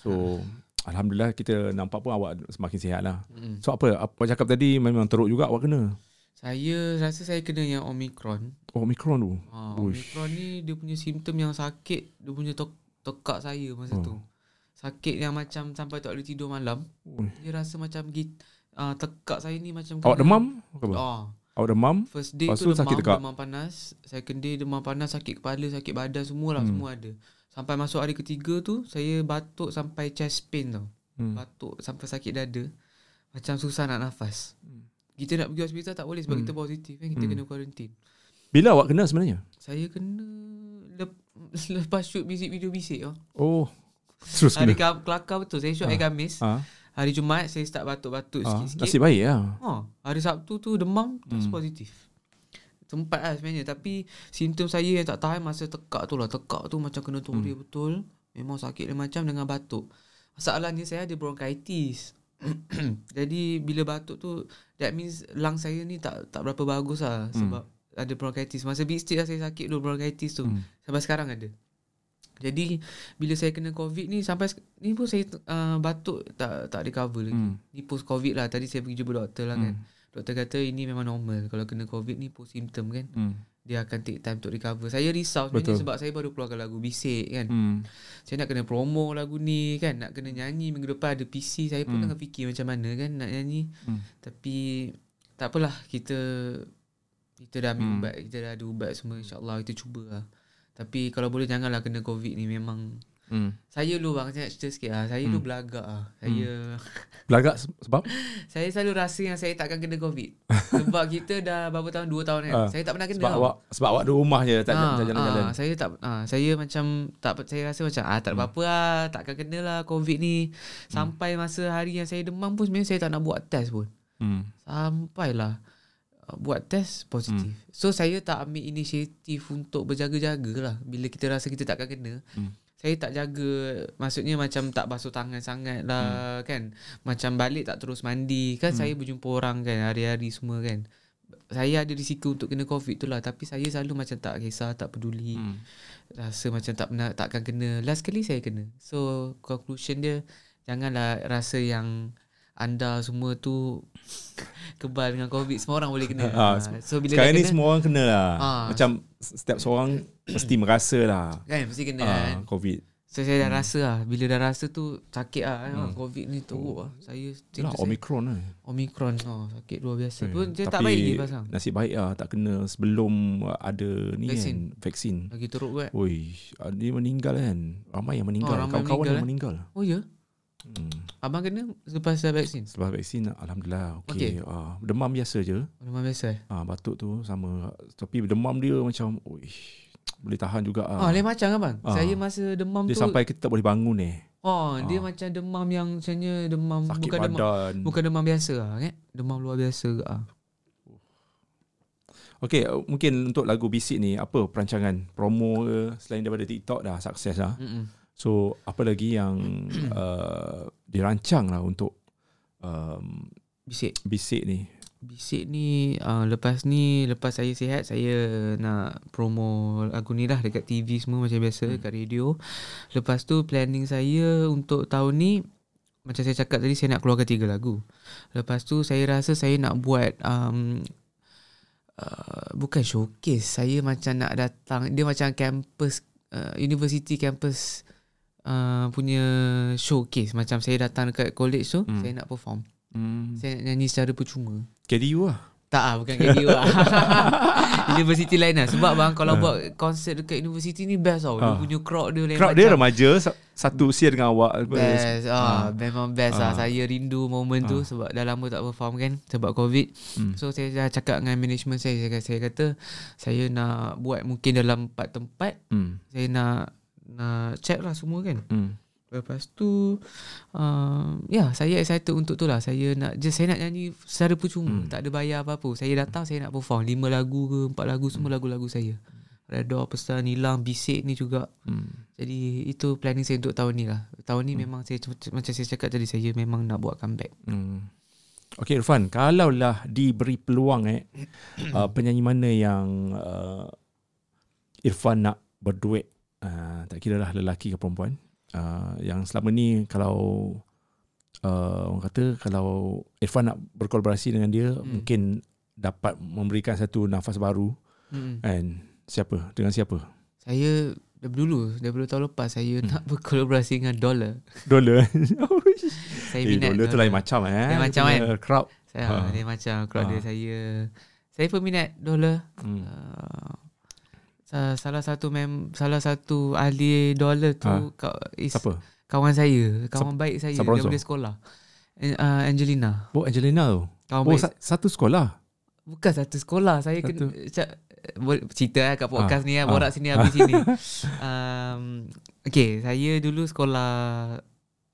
So Alhamdulillah kita nampak pun awak semakin sihat lah. Hmm. So apa apa cakap tadi memang teruk juga awak kena. Saya rasa saya kena yang Omicron Oh Omicron tu. ha, Uish. Omicron ni dia punya simptom yang sakit Dia punya tok, tekak saya masa Oh. tu Sakit yang macam sampai tak boleh tidur malam Ui. Dia rasa macam git, uh, tekak saya ni macam Awak kena- demam? Apa? Ah, Awak demam? First day Lepas tu tu demam, sakit tekak. demam panas Second day demam panas, sakit kepala, sakit badan Semua lah, Hmm. semua ada Sampai masuk hari ketiga tu Saya batuk sampai chest pain tau Hmm. Batuk sampai sakit dada Macam susah nak nafas Hmm. Kita nak pergi hospital tak boleh Sebab Hmm. kita positif kan Kita Hmm. kena quarantine Bila awak kena sebenarnya? Saya kena lep, *laughs* Lepas shoot bisik video bisik oh. Oh. Terus Hari kena. kam, kelakar betul Saya shoot Ah. hari Khamis Ha? Hari Jumaat saya start batuk-batuk Ha? sikit-sikit Nasib baik lah. Ha, hari Sabtu tu demam terus Hmm. positif. Sempat lah sebenarnya Tapi simptom saya yang tak tahan masa tekak tu lah Tekak tu macam kena toria hmm. betul Memang sakit dia macam dengan batuk Masalahnya saya ada bronchitis *coughs* Jadi bila batuk tu That means lung saya ni tak tak berapa bagus lah Sebab ada bronchitis Masa big stage lah saya sakit dulu bronchitis tu Hmm. Sampai sekarang ada jadi bila saya kena covid ni sampai ni pun saya uh, batuk tak tak recover lagi. Hmm. Ni post covid lah. Tadi saya pergi jumpa doktor lah kan. Doktor kata ini memang normal kalau kena covid ni post symptom kan. Hmm. dia akan take time untuk recover. Saya risau sebenarnya sebab saya baru keluarkan lagu Bisik kan. Hmm. Saya nak kena promo lagu ni kan, nak kena nyanyi minggu depan ada PC. Saya pun Hmm. tengah fikir macam mana kan nak nyanyi. Hmm. Tapi tak apalah kita kita dah ambil Hmm. ubat, kita dah ada ubat semua insya-Allah kita cuba lah. Tapi kalau boleh janganlah kena COVID ni memang Hmm. saya dulu bang saya cerita sikit lah. Saya dulu belagak lah. Saya Belagak se- sebab *laughs* saya selalu rasa yang saya takkan kena COVID. *laughs* Sebab kita dah berapa tahun? Dua tahun kan. Ah, saya tak pernah kena. sebab awak sebab awak di rumah je tak Ah, jalan-jalan. ah, saya tak ah, saya macam tak saya rasa macam ah tak ada apa-apa lah, takkan kena lah COVID ni. Sampai masa hari yang saya demam pun sebenarnya saya tak nak buat test pun. Hmm. Sampailah uh, buat test positif. So saya tak ambil inisiatif untuk berjaga-jaga lah bila kita rasa kita takkan kena. Hmm. Saya tak jaga Maksudnya macam tak basuh tangan sangat lah kan. Macam balik tak terus mandi. Kan saya berjumpa orang kan Hari-hari semua kan. Saya ada risiko untuk kena covid tu lah Tapi saya selalu macam tak kisah Tak peduli. Hmm. Rasa macam tak pernah Takkan kena. Last kali saya kena. So conclusion dia Janganlah rasa yang anda semua tu kebal dengan covid semua orang boleh kena. Ah, so bila Sekarang ni kena, semua orang kena lah. Ah. Macam setiap seorang mesti merasa lah kan mesti kena kan. ah, COVID. So saya dah rasa lah Bila dah rasa tu Sakit lah hmm. Covid ni teruk lah Saya Itulah saya, Omicron lah. Omicron oh, Sakit luar biasa Eh, Pun saya tak Tapi baik lagi pasang nasib baik lah tak kena sebelum ada ni Vaksin. kan vaksin. Lagi teruk kan Oi, ah, dia meninggal kan. Ramai yang meninggal. Oh, Kawan-kawan meninggal, yang eh? meninggal. Oh ya Hmm. Abang kena Lepas dah vaksin Selepas vaksin alhamdulillah okey. Okey. Ah, demam biasa je. Memang biasa eh Ah, batuk tu sama tapi demam dia macam oi boleh tahan juga Ah, ah. lain macam abang Ah. Saya masa demam dia tu sampai kita tak boleh bangun eh. Oh dia Ah. macam demam yang Misalnya demam Sakit Bukan demam badan. Bukan demam biasa lah kan Demam luar biasa ke ah. Okey, uh, mungkin untuk lagu Bisik ni apa perancangan promo ke selain daripada TikTok dah sukses lah. Mm-mm. So apa lagi yang *clears throat* uh, dirancang lah untuk um, Bisik. Bisik ni. Bisik ni uh, Lepas ni Lepas saya sihat Saya nak promo lagu ni lah Dekat TV semua macam biasa Dekat radio. Lepas tu planning saya Untuk tahun ni Macam saya cakap tadi Saya nak keluarkan tiga lagu. Lepas tu saya rasa Saya nak buat um, uh, Bukan showcase. Saya macam nak datang Dia macam campus uh, University campus uh, Punya showcase Macam saya datang dekat college tu Hmm. Saya nak perform Hmm. Saya nak nyanyi secara percuma KDU lah. tak ah bukan KDU lah. *laughs* university lain lah. Sebab bang kalau buat konsert dekat university ni best tau. Dia Ah. punya crowd dia lain Crowd dia macam. remaja sa- satu usia dengan awak. Best. Ah, memang best lah. Ah. Saya rindu moment tu sebab dah lama tak perform kan sebab COVID. Hmm. So saya dah cakap dengan management saya saya, kata- saya kata saya nak buat mungkin dalam empat tempat. Hmm. Saya nak nak check lah semua kan. Hmm. Lepas tu uh, Ya saya excited untuk tu lah Saya nak Just saya nak nyanyi Secara percuma hmm. Tak ada bayar apa-apa Saya datang saya nak perform Lima lagu ke Empat lagu Semua lagu-lagu saya Redor Pesan Nilang Bisik ni juga Hmm. Jadi itu planning saya untuk tahun ni lah Tahun ni hmm. memang saya Macam saya cakap tadi Saya memang nak buat comeback Hmm. Okey Irfan, kalaulah diberi peluang eh *coughs* uh, penyanyi mana yang uh, Irfan nak berduet uh, tak kira lah lelaki ke perempuan. Uh, yang selama ni kalau uh, orang kata kalau Irfan nak berkolaborasi dengan dia Hmm. mungkin dapat memberikan satu nafas baru. Hmm. kan siapa? Dengan siapa? Saya Daripada dulu Daripada tahun lepas Saya nak *laughs* berkolaborasi dengan Dollar. Dola *laughs* Saya eh, minat Dola tu lain macam eh. Lain macam Dia punya crowd. Saya, Ha. Dia macam Crowd dia. Ha. saya Saya peminat Dollar. Hmm. Uh, salah satu mem salah satu ahli dollar tu Ha. ka, is siapa kawan saya, kawan baik saya daripada sekolah. Uh, Angelina. oh Angelina tu Kawan oh baik. sa- satu sekolah Bukan satu sekolah. Saya Satu. kena boleh cerita lah kat podcast Ah. ni lah. Ah. Borak sini habis *laughs* sini. um, okay, saya dulu sekolah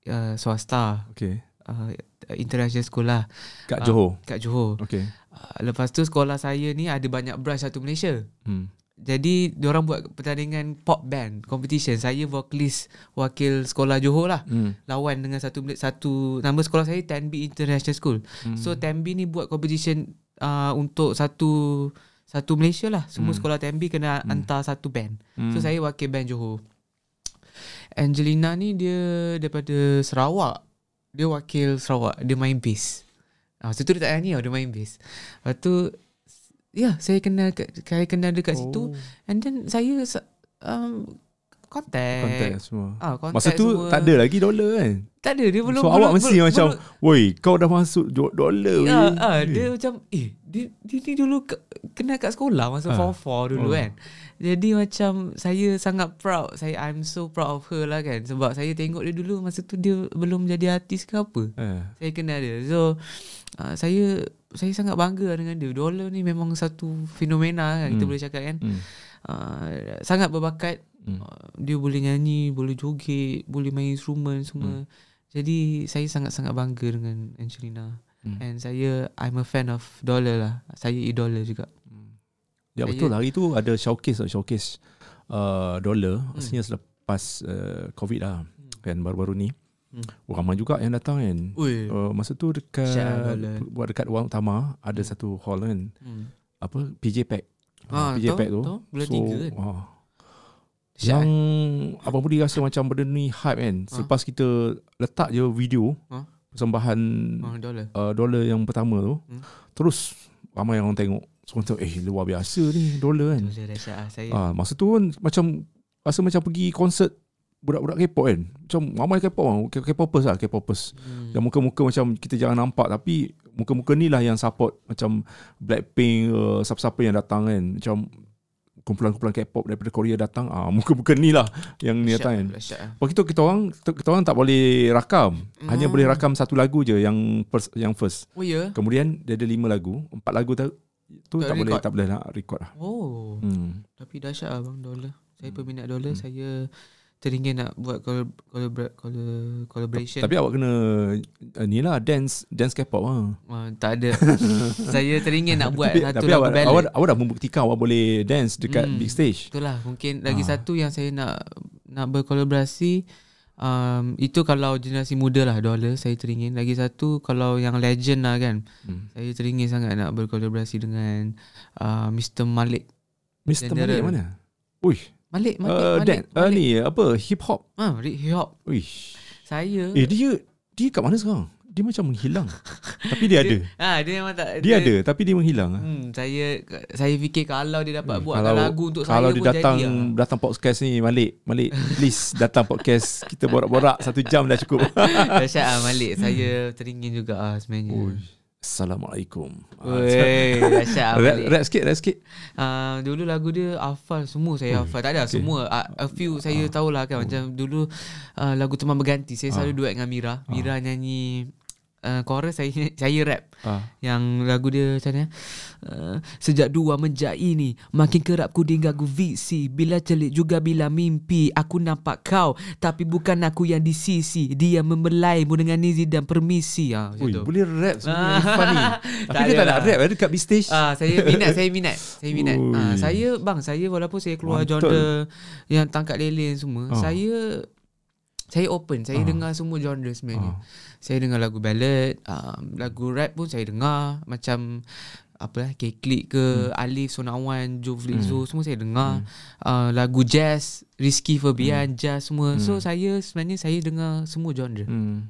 uh, swasta. okey Uh, international sekolah kat. Johor kat Johor. okey Uh, lepas tu sekolah saya ni ada banyak branch satu Malaysia. hmm. Jadi diorang buat pertandingan pop band competition. Saya vocalist wakil sekolah Johor lah. Hmm. Lawan dengan satu satu nama sekolah saya Tenby International School. Hmm. So Tenby ni buat competition uh, untuk satu satu Malaysia lah. Semua Hmm. sekolah Tenby kena hantar satu band. Hmm. So saya wakil band Johor. Angelina ni dia daripada Sarawak. Dia wakil Sarawak. Dia main bass. Ah, uh, tu dia tak nyanyi tau, dia main bass. Lepas tu Ya, saya kenal saya kenal dekat Oh. situ and then saya sa- um, contact. Kontak semua. Ah, contact Masa tu semua. tak ada lagi dolar kan. Tak ada dia belum so belum, awak mesti belum, macam, belum, woi kau dah masuk do- dolar. Ya, weh." ah, dia macam eh dia, dia ni dulu ke, kenal kat sekolah masa Ah. form 4 dulu Oh. kan. Jadi macam saya sangat proud. Saya I'm so proud of her lah kan sebab saya tengok dia dulu masa tu dia belum jadi artis ke apa. Eh. Saya kenal dia. So uh, saya saya sangat bangga dengan dia. Dola ni memang satu fenomena kan kita Hmm. boleh cakap kan. Hmm. Uh, sangat berbakat. Hmm. Uh, dia boleh nyanyi, boleh joget, boleh main instrumen semua. Jadi saya sangat-sangat bangga dengan Angelina. Hmm. And saya I'm a fan of Dola lah. Saya idola juga. Ya Saya- betul hari tu ada showcase lah, showcase uh, Hmm. Maksudnya selepas uh, covid lah Kan baru-baru ni Hmm. oh, Ramai juga yang datang kan Ui. uh, Masa tu dekat Dolar. Buat dekat ruang utama Ada Hmm. satu hall kan Hmm. Apa PJ Pack Ah, PJ tahu, Pack tu tahu. Bulan tiga kan? Syah. Yang Abang Budi rasa macam benda ni hype kan Ah. Selepas kita letak je video Ah. Persembahan Oh, Dola. uh, dolar yang pertama tu Hmm. Terus ramai orang tengok So kata eh luar biasa ni dolar kan Dola dahsyat ah saya. Ah, masa tu kan macam rasa macam pergi konsert budak-budak K-pop kan. Macam ramai K-pop lah. K-popers lah, K-popers. Hmm. Yang muka-muka macam kita jarang nampak tapi muka-muka ni lah yang support macam Blackpink uh, siapa-siapa yang datang kan. Macam kumpulan-kumpulan K-pop daripada Korea datang. Ah, muka-muka ni lah yang ni datang kan. Dahsyat ah. Lepas itu kita orang kita orang tak boleh rakam. Hanya Hmm. boleh rakam satu lagu je yang first, yang first. Oh ya. Kemudian dia ada lima lagu, empat lagu tu tu Tak tak, boleh tak boleh nak record lah. Oh. Hmm. Tapi dahsyat lah bang Dola. Saya peminat Dola. Hmm. Saya teringin nak buat collab, collab, collab, collaboration. Tapi awak kena uh, ni lah dance dance K-pop lah. uh, tak ada. *laughs* saya teringin nak buat tapi, satu tapi lagu awak, ballad. awak, awak dah membuktikan awak boleh dance dekat Hmm. big stage. Itulah mungkin lagi Ah. satu yang saya nak nak berkolaborasi um, itu kalau generasi muda lah Dola saya teringin. Lagi satu kalau yang legend lah kan. Hmm. Saya teringin sangat nak berkolaborasi dengan uh, Mr Malik. Mr. General. Malik mana? Ui, Malik, Malik, uh, Malik. dan, uh, ni apa hip hop. Ah, Rick Hip-Hop. Ui. Saya Eh dia dia kat mana sekarang? Dia macam menghilang. *laughs* tapi dia ada. Ah, dia memang tak Dia ada tapi dia menghilang. ah. Hmm, saya saya fikir kalau dia dapat Hmm, buat lagu untuk kalau saya dia pun datang jadi lah. datang podcast ni Malik Malik please *laughs* datang podcast kita borak-borak satu jam dah cukup *laughs* Dahsyat ah Malik. Saya teringin juga ah sebenarnya. Ui. Assalamualaikum Ah, Weh, dahsyat *laughs* rap, rap sikit rap sikit Uh, dulu lagu dia hafal semua saya hafal. Tak ada okay. semua. Uh, a few saya tahulah kan macam dulu uh, lagu teman berganti saya selalu Ah. duet dengan Mira. Mira nyanyi uh, chorus saya *laughs* saya rap. ah. Yang lagu dia macam mana uh, Sejak dua menjak ini Makin kerap ku diganggu visi Bila celik juga bila mimpi Aku nampak kau Tapi bukan aku yang di sisi Dia membelaimu dengan izin dan permisi ha, macam Ui, tu. boleh rap sebenarnya Ah. Irfan ni. *laughs* Tak Tapi dia tak nak rap ada kat stage. Ah, saya minat, saya minat, saya minat. Ui. Ah, saya bang, saya walaupun saya keluar Mantul. genre yang tangkap lele semua, Ah. saya saya open, saya Ah. dengar semua genre sebenarnya. Ah. Saya dengar lagu ballad, um, lagu rap pun saya dengar macam apa lah, K-Click ke, Alif, Sonawan, Joe Flizzo, semua saya dengar. Uh, lagu jazz, Rizky Febian, jazz semua. So saya sebenarnya saya dengar semua genre. Hmm.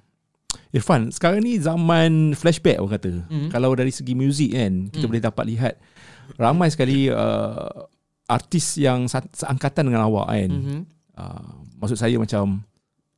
Irfan, sekarang ni zaman flashback orang kata. Hmm. Kalau dari segi muzik kan, kita Hmm. boleh dapat lihat ramai sekali uh, artis yang seangkatan dengan awak kan. Mhm. Uh, maksud saya macam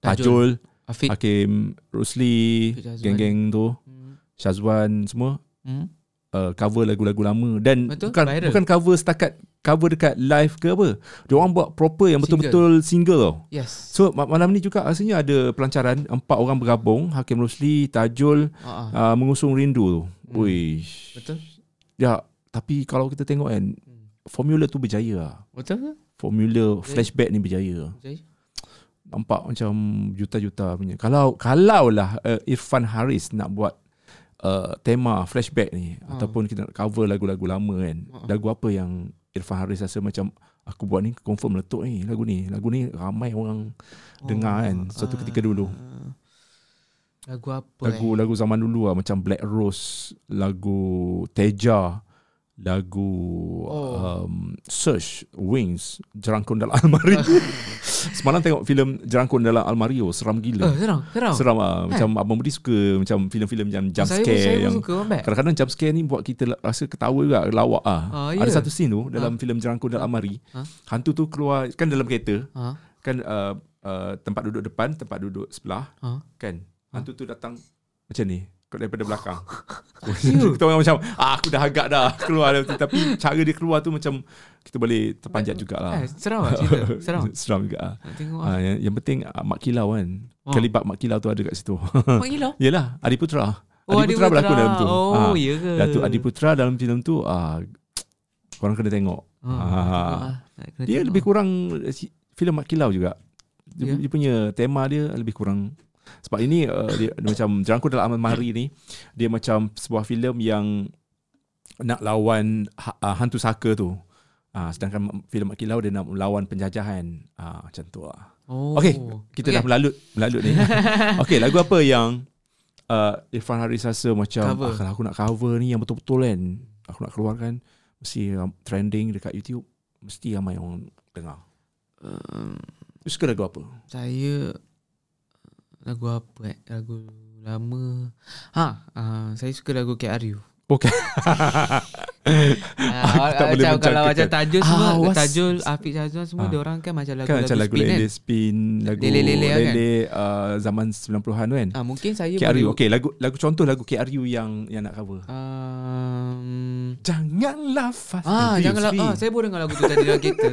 Tajul. Afiq. Hakim, Rusli, Syazwan. geng-geng tu, Hmm. Syazwan semua Hmm. uh, cover lagu-lagu lama dan Betul, bukan viral. bukan cover setakat cover dekat live ke apa. Dia orang buat proper yang Single. betul-betul single tau. Yes. So ma- malam ni juga rasanya ada pelancaran empat orang bergabung Hakim Rusli, Tajul Uh-uh. uh, mengusung Rindu tu. Hmm. Ui. Betul? Ya, tapi kalau kita tengok kan formula tu berjaya. Betul ke? Formula flashback ni berjaya. Betul? Nampak macam juta-juta punya. Kalau kalau lah uh, Irfan Haris nak buat uh, tema flashback ni Ha. ataupun kita nak cover lagu-lagu lama kan. Ha. Lagu apa yang Irfan Haris rasa macam aku buat ni confirm meletup ni lagu ni. Lagu ni ramai orang dengar kan suatu ketika dulu. Ah. Lagu apa Lagu lagu zaman dulu lah macam Black Rose, lagu Teja, lagu Oh. um, Search Wings Jerangkun dalam almari. *laughs* Semalam tengok filem Jerangkun dalam almari oh, seram gila. seram, seram. Seram ah macam abang Budi suka macam filem-filem yang jump saya, scare saya yang suka Bang. Kadang-kadang jump scare ni buat kita rasa ketawa juga, lawak ah. Ah, Ada ya? satu scene tu dalam filem Jerangkun dalam almari. Ah. Hantu tu keluar kan dalam kereta, Ha. kan uh, uh, tempat duduk depan, tempat duduk sebelah, Ha. kan. Hantu tu datang macam ni daripada belakang. *laughs* You. kita orang macam ah, aku dah agak dah keluar dah. tapi cara dia keluar tu macam kita boleh terpanjat jugalah. Eh, seram lah cerita. Seram. *laughs* Seram juga. ah. Tengok ah. Ah, yang, yang penting ah, Mak Kilau kan. Oh. Kelibat Mak Kilau tu ada kat situ. Mak gila. *laughs* Yelah, Adi Putra. Oh, Adi Putra berlakon dalam tu. Oh, Ah, ya ke? Datuk Adi Putra dalam filem tu ah korang kena tengok. Ha, Ah. tengok lah. Kena Dia lebih kurang filem Mak Kilau juga. Dia, Ya. dia punya tema dia lebih kurang sebab ini uh, dia, dia macam Jerangkut dalam Almari ni dia macam sebuah filem yang nak lawan ha, uh, hantu saka tu. Ah sedangkan filem Mak Kilau dia nak melawan penjajahan. Ah macam tu lah. Oh. Okey, kita dah melalut melalut ni. *laughs* Okey, lagu apa yang uh, Irfan Haris rasa macam Cover. ah, kalau aku nak cover ni yang betul-betul kan, aku nak keluarkan mesti um, trending dekat YouTube, mesti ramai orang dengar. Um, suka lagu apa? saya lagu apa eh? Lagu lama. Ha, uh, saya suka lagu KRU. Okay. Uh, tak boleh macam kalau macam Tajul semua, Ah, was- Tajul, Afiq Tajul semua Ah. dia orang kan macam kan lagu-lagu macam lagu spin kan. Lele Spin, lagu Lele Lele lah kan? Lele uh, zaman 90-an tu kan. Ah mungkin saya KRU. boleh Okey, lagu lagu contoh lagu KRU yang yang nak cover. um, Janganlah fast. Ah, Itu janganlah Yusri. ah, saya boleh dengar lagu tu tadi dalam kereta.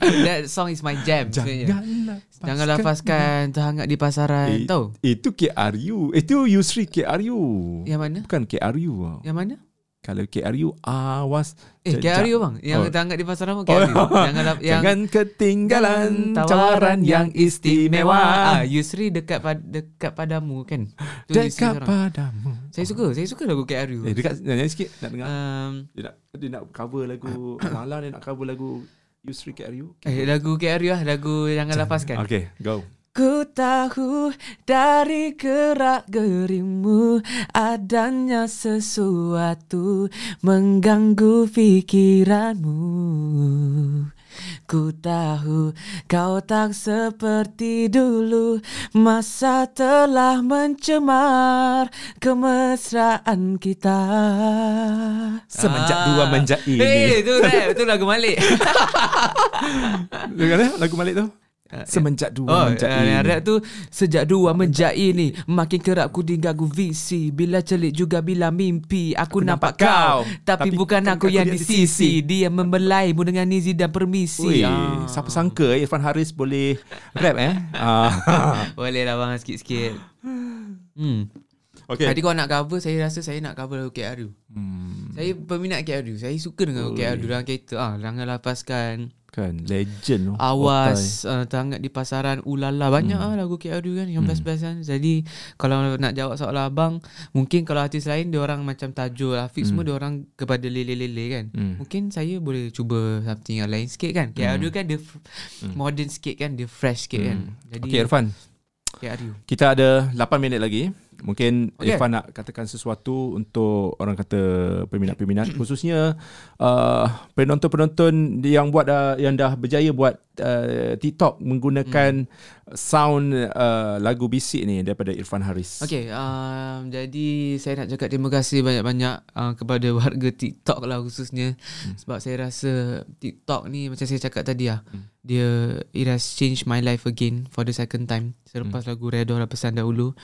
Yeah, *laughs* That song is my jam. Janganlah Jangan lepaskan terhangat di pasaran. Eh, Tahu? Itu KRU. Itu Yusri KRU. Yang mana? Bukan KRU. Yang mana? Kalau KRU awas Eh, KRU bang. Yang Oh. terhangat di pasaran pun KRU. *laughs* Jangan lap- yang Jangan ketinggalan tawaran yang istimewa Ah, Yusri dekat pad- dekat padamu kan. Tu Yusri dekat padamu. Saya suka, saya suka lagu KRU. Eh dekat nyanyi sikit nak dengar. Um, Dia nak dia nak cover lagu *coughs* Lala dia nak cover lagu Yusri KRU. eh, lagu KRU lah, lagu Jangan Lepaskan. Okay, go. Ku tahu dari gerak gerimu adanya sesuatu mengganggu pikiranmu. Ku tahu kau tak seperti dulu Masa telah mencemar kemesraan kita Semenjak Ah. dua menjak ini. Eh, tu rap, tu lagu Malik Dengar *laughs* dah lagu Malik tu? Semenjak dua Oh, menjak uh, rap tu Sejak dua menjak ini Makin kerap ku diganggu visi Bila celik juga bila mimpi Aku, nampak, kau. Tapi, bukan aku yang di sisi Dia membelaimu dengan izin dan Ui, permisi Ah. siapa sangka eh, Irfan Haris boleh rap eh? Ah. *laughs* Boleh lah bang sikit-sikit. Hmm. okay. Tadi kau nak cover Saya rasa saya nak cover KRU Hmm, Saya peminat KRU Saya suka dengan KRU dalam kereta. Ah, Jangan lepaskan kan legend. Awas uh, Terhangat di pasaran. Ulala Banyak Hmm. lah lagu KRU kan Yang best-best kan. Jadi Kalau nak jawab soalan abang Mungkin kalau artis lain dia orang macam Tajul Afiq semua dia orang Kepada lele-lele kan. Hmm. Mungkin saya boleh cuba Something yang lain sikit kan. KRU kan dia f- Modern sikit kan Dia fresh sikit kan. Jadi Hmm. Okay Irfan, KRU kita ada 8 minit lagi. Mungkin Okay. Irfan nak katakan sesuatu untuk orang kata peminat-peminat *clears throat* khususnya uh, penonton-penonton yang buat uh, yang dah berjaya buat uh, TikTok menggunakan sound uh, lagu bisik ni daripada Irfan Haris. Okay, um, jadi saya nak cakap terima kasih banyak-banyak uh, kepada warga TikTok lah khususnya hmm. sebab saya rasa TikTok ni macam saya cakap tadi lah hmm. dia it has changed my life again for the second time selepas hmm. lagu Redor lah pesan dahulu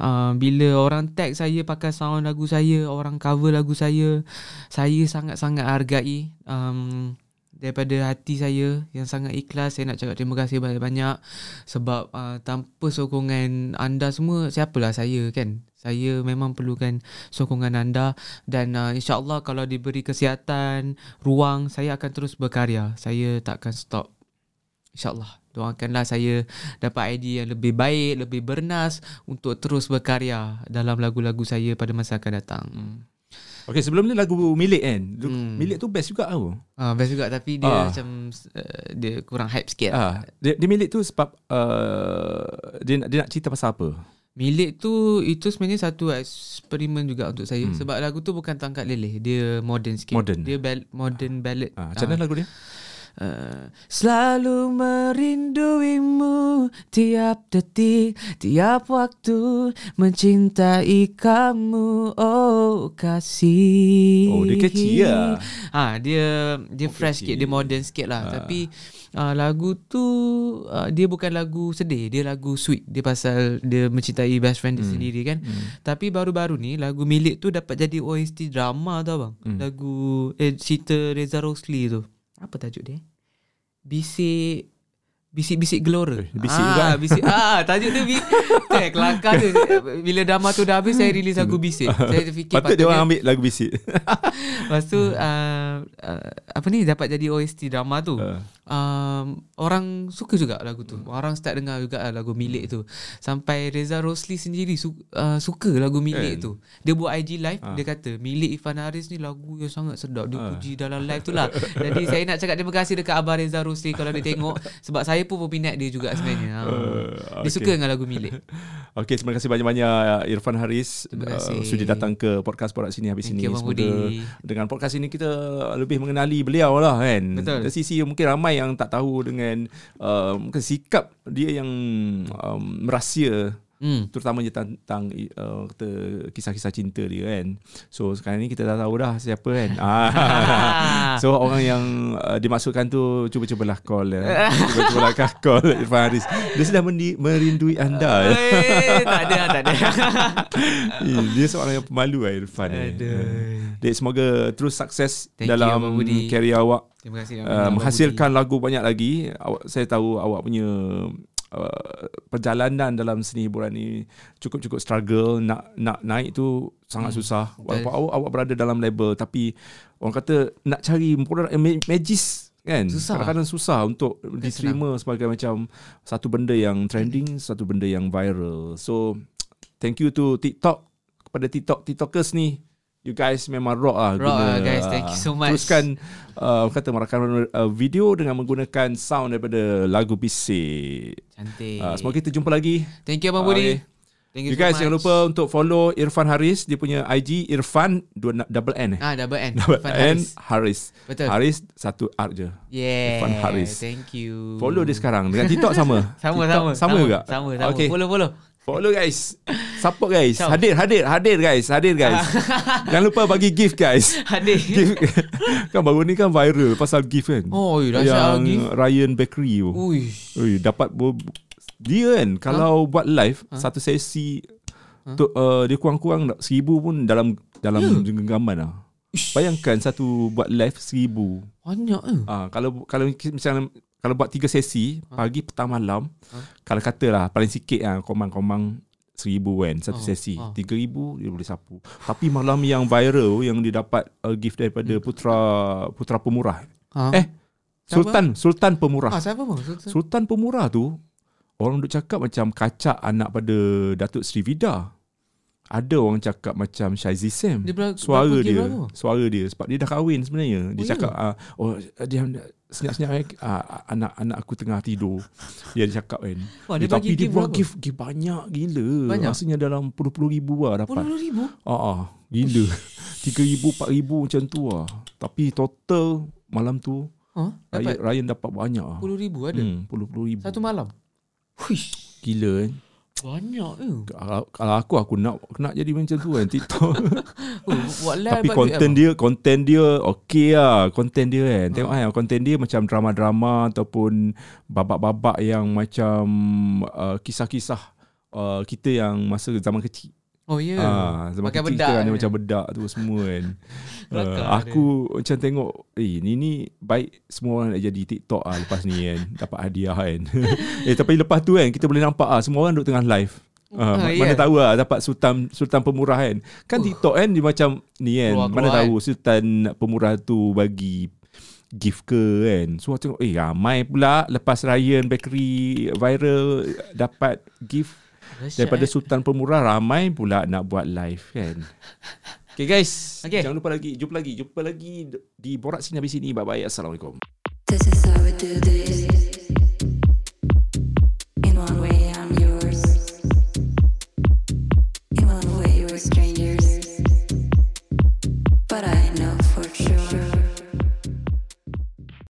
uh, bila orang tag saya pakai sound lagu saya orang cover lagu saya saya sangat-sangat hargai um, daripada hati saya yang sangat ikhlas saya nak cakap terima kasih banyak-banyak sebab uh, tanpa sokongan anda semua siapalah saya kan? Saya memang perlukan sokongan anda dan uh, insyaallah kalau diberi kesihatan ruang saya akan terus berkarya. Saya takkan stop. Insyaallah. Doakanlah saya dapat idea yang lebih baik lebih bernas untuk terus berkarya dalam lagu-lagu saya pada masa akan datang Okay, sebelum ni lagu Milik kan. Hmm. Milik tu best juga tau. Ah best juga tapi dia Ah. macam uh, dia kurang hype sikit. Ah. Ah, dia, dia Milik tu sebab uh, dia, nak- dia nak cerita pasal apa? Milik tu itu sebenarnya satu eksperimen juga untuk saya Hmm. sebab lagu tu bukan tangkat leleh, dia modern sikit. Modern. Dia bal- modern ballad. Ah, macam mana lagu dia? Uh, selalu merinduimu tiap detik, tiap waktu mencintai kamu, oh kasih. Oh, dia catchy lah. Ah, dia dia Oh, fresh sikit, dia modern sikit lah. Ah. Tapi uh, lagu tu uh, dia bukan lagu sedih, dia lagu sweet. Dia pasal dia mencintai best friend dia Hmm. sendiri kan. Hmm. Tapi baru-baru ni lagu milik tu dapat jadi OST drama tau bang. Hmm. Lagu eh cerita Reza Rosli tu. Apa tajuk dia? Bisik Bisik-bisik gelora. Eh, bisik ah, juga. Bisik. Ah, tajuk dia bisik. eh, kelakar tu. Bila drama tu dah habis, saya release lagu bisik. Saya terfikir Patut dia orang ambil lagu bisik. *laughs* Lepas tu uh, uh, Apa ni Dapat jadi OST drama tu Ah. um, Orang suka juga lagu tu Orang start dengar juga lah lagu milik tu Sampai Reza Rosli sendiri su, uh, Suka lagu milik Kan? tu Dia buat IG live Ah. Dia kata Milik Ifan Haris ni lagu yang sangat sedap Dia Ah. puji dalam live tu lah Jadi saya nak cakap terima kasih Dekat Abah Reza Rosli Kalau dia tengok *laughs* Sebab saya pun peminat dia juga sebenarnya ha. *laughs* Uh, Dia okay. suka dengan lagu milik *laughs* Okey, terima kasih banyak-banyak Irfan Haris uh, sudi datang ke podcast Borak Sini habis Thank ini. Semoga Budi. dengan podcast ini kita lebih mengenali beliau lah kan. Betul. Dari sisi mungkin ramai yang tak tahu dengan uh, mungkin sikap dia yang um, merahsia hmm. terutamanya tentang uh, kata kisah-kisah cinta dia kan. So sekarang ni kita dah tahu dah siapa kan. *laughs* Ah. so orang yang uh, dimaksudkan tu cuba-cubalah call ya. *laughs* Cuba-cubalah call Irfan Haris. Dia sedang mendi- merindui anda. ya. Eh, tak ada tak ada *laughs* Eh, dia seorang yang pemalu lah Irfan ni. Aduh. Dek semoga terus sukses Thank dalam karya awak. Terima kasih Uh, menghasilkan lagu banyak lagi. Awak saya tahu awak punya uh, perjalanan dalam seni hiburan ni cukup-cukup struggle nak nak naik tu sangat Hmm, susah. Walaupun awak, awak berada dalam label tapi orang kata nak cari produk ma- magis kan Susah. kadang-kadang susah untuk diterima sebagai macam satu benda yang trending, satu benda yang viral. So thank you to TikTok kepada TikTok TikTokers ni. You guys memang rock lah Rock lah, guys. Thank you so much. Teruskan uh, kata merakamkan uh, video dengan menggunakan sound daripada lagu bisik. Cantik. Uh, semoga kita jumpa lagi. Thank you Abang Budi. okay. Thank You so guys much. jangan lupa untuk follow Irfan Haris dia punya IG Irfan dua double N eh. Ah double N. Double Irfan N Haris. Haris. Betul. Haris satu R je. Yeah. Irfan Haris. Thank you. Follow dia sekarang dengan TikTok sama. *laughs* Sama TikTok sama. Sama juga. Sama sama. Okay. Follow follow. Follow guys. Support guys. Ciao. Hadir hadir hadir guys. Hadir guys. *laughs* Jangan lupa bagi gift guys. Hadir. *laughs* gift kan baru ni kan viral pasal gift kan. Oh, siap yang gift. Ryan Bakery tu. Uish. Ui, dapat dia kan kalau buat live satu sesi tu uh, dia kurang-kurang seribu pun dalam dalam Ya. genggaman lah. Bayangkan satu buat live seribu. Banyak eh. Ah kalau kalau misalnya kalau buat tiga sesi pagi petang malam Ha? kalau katalah paling sikit lah komang-komang seribu kan satu Ah, sesi ah. tiga ribu dia boleh sapu tapi malam yang viral yang dia dapat uh, gift daripada putra putra pemurah Ha? eh Siapa? sultan sultan pemurah Ah, siapa bang? Sultan. Sultan Pemurah tu Orang duk cakap macam kacak anak pada Datuk Sri Vida Ada orang cakap macam Syaizi Sam Dia ber- Suara berapa dia berapa? Suara dia Sebab dia dah kahwin sebenarnya Dia Oh, ya? cakap ah, Oh dia Senyap-senyap eh, ah, anak anak aku tengah tidur Dia ada cakap kan Wah, dia Eh, Tapi dia buat berapa? gift, gift banyak gila Banyak? Rasanya dalam puluh-puluh ribu lah dapat Puluh ribu? Ah, ah Gila *laughs* Tiga ribu, empat ribu macam tu lah Tapi total Malam tu Ha? Ryan, Dapat Ryan dapat banyak lah puluh ribu ada? Hmm, puluh-puluh ribu Satu malam? Huish. Gila kan Banyak eh. kalau, kalau aku aku nak nak jadi macam tu kan TikTok. *laughs* Oh, Tapi konten dia konten dia okey lah konten dia kan. Ha. Tengok kan konten dia macam drama-drama ataupun babak-babak yang macam uh, kisah-kisah uh, kita yang masa zaman kecil. Oh ya. Ah, zaman Pakai kecil bedak kita kan dia kan? macam bedak tu semua kan. *laughs* Uh, dia. aku macam tengok eh ni ni baik semua orang nak jadi TikTok ah lepas ni kan *laughs* dapat hadiah kan. *laughs* eh tapi lepas tu kan kita boleh nampak ah semua orang duduk tengah live. Uh, Ah, mana ya. tahu lah dapat sultan sultan pemurah kan. Kan TikTok kan dia macam ni kan. Keluar-keluar mana kan. tahu sultan pemurah tu bagi gift ke kan. So aku tengok eh ramai pula lepas Ryan Bakery viral dapat gift daripada eh. sultan pemurah ramai pula nak buat live kan. *laughs* Okay guys. Okay. Jangan lupa lagi. Jumpa lagi. Jumpa lagi di Borak Sini Habis Sini. Bye-bye. Assalamualaikum. This is how we do this. In one way I'm yours. In one way you're a stranger.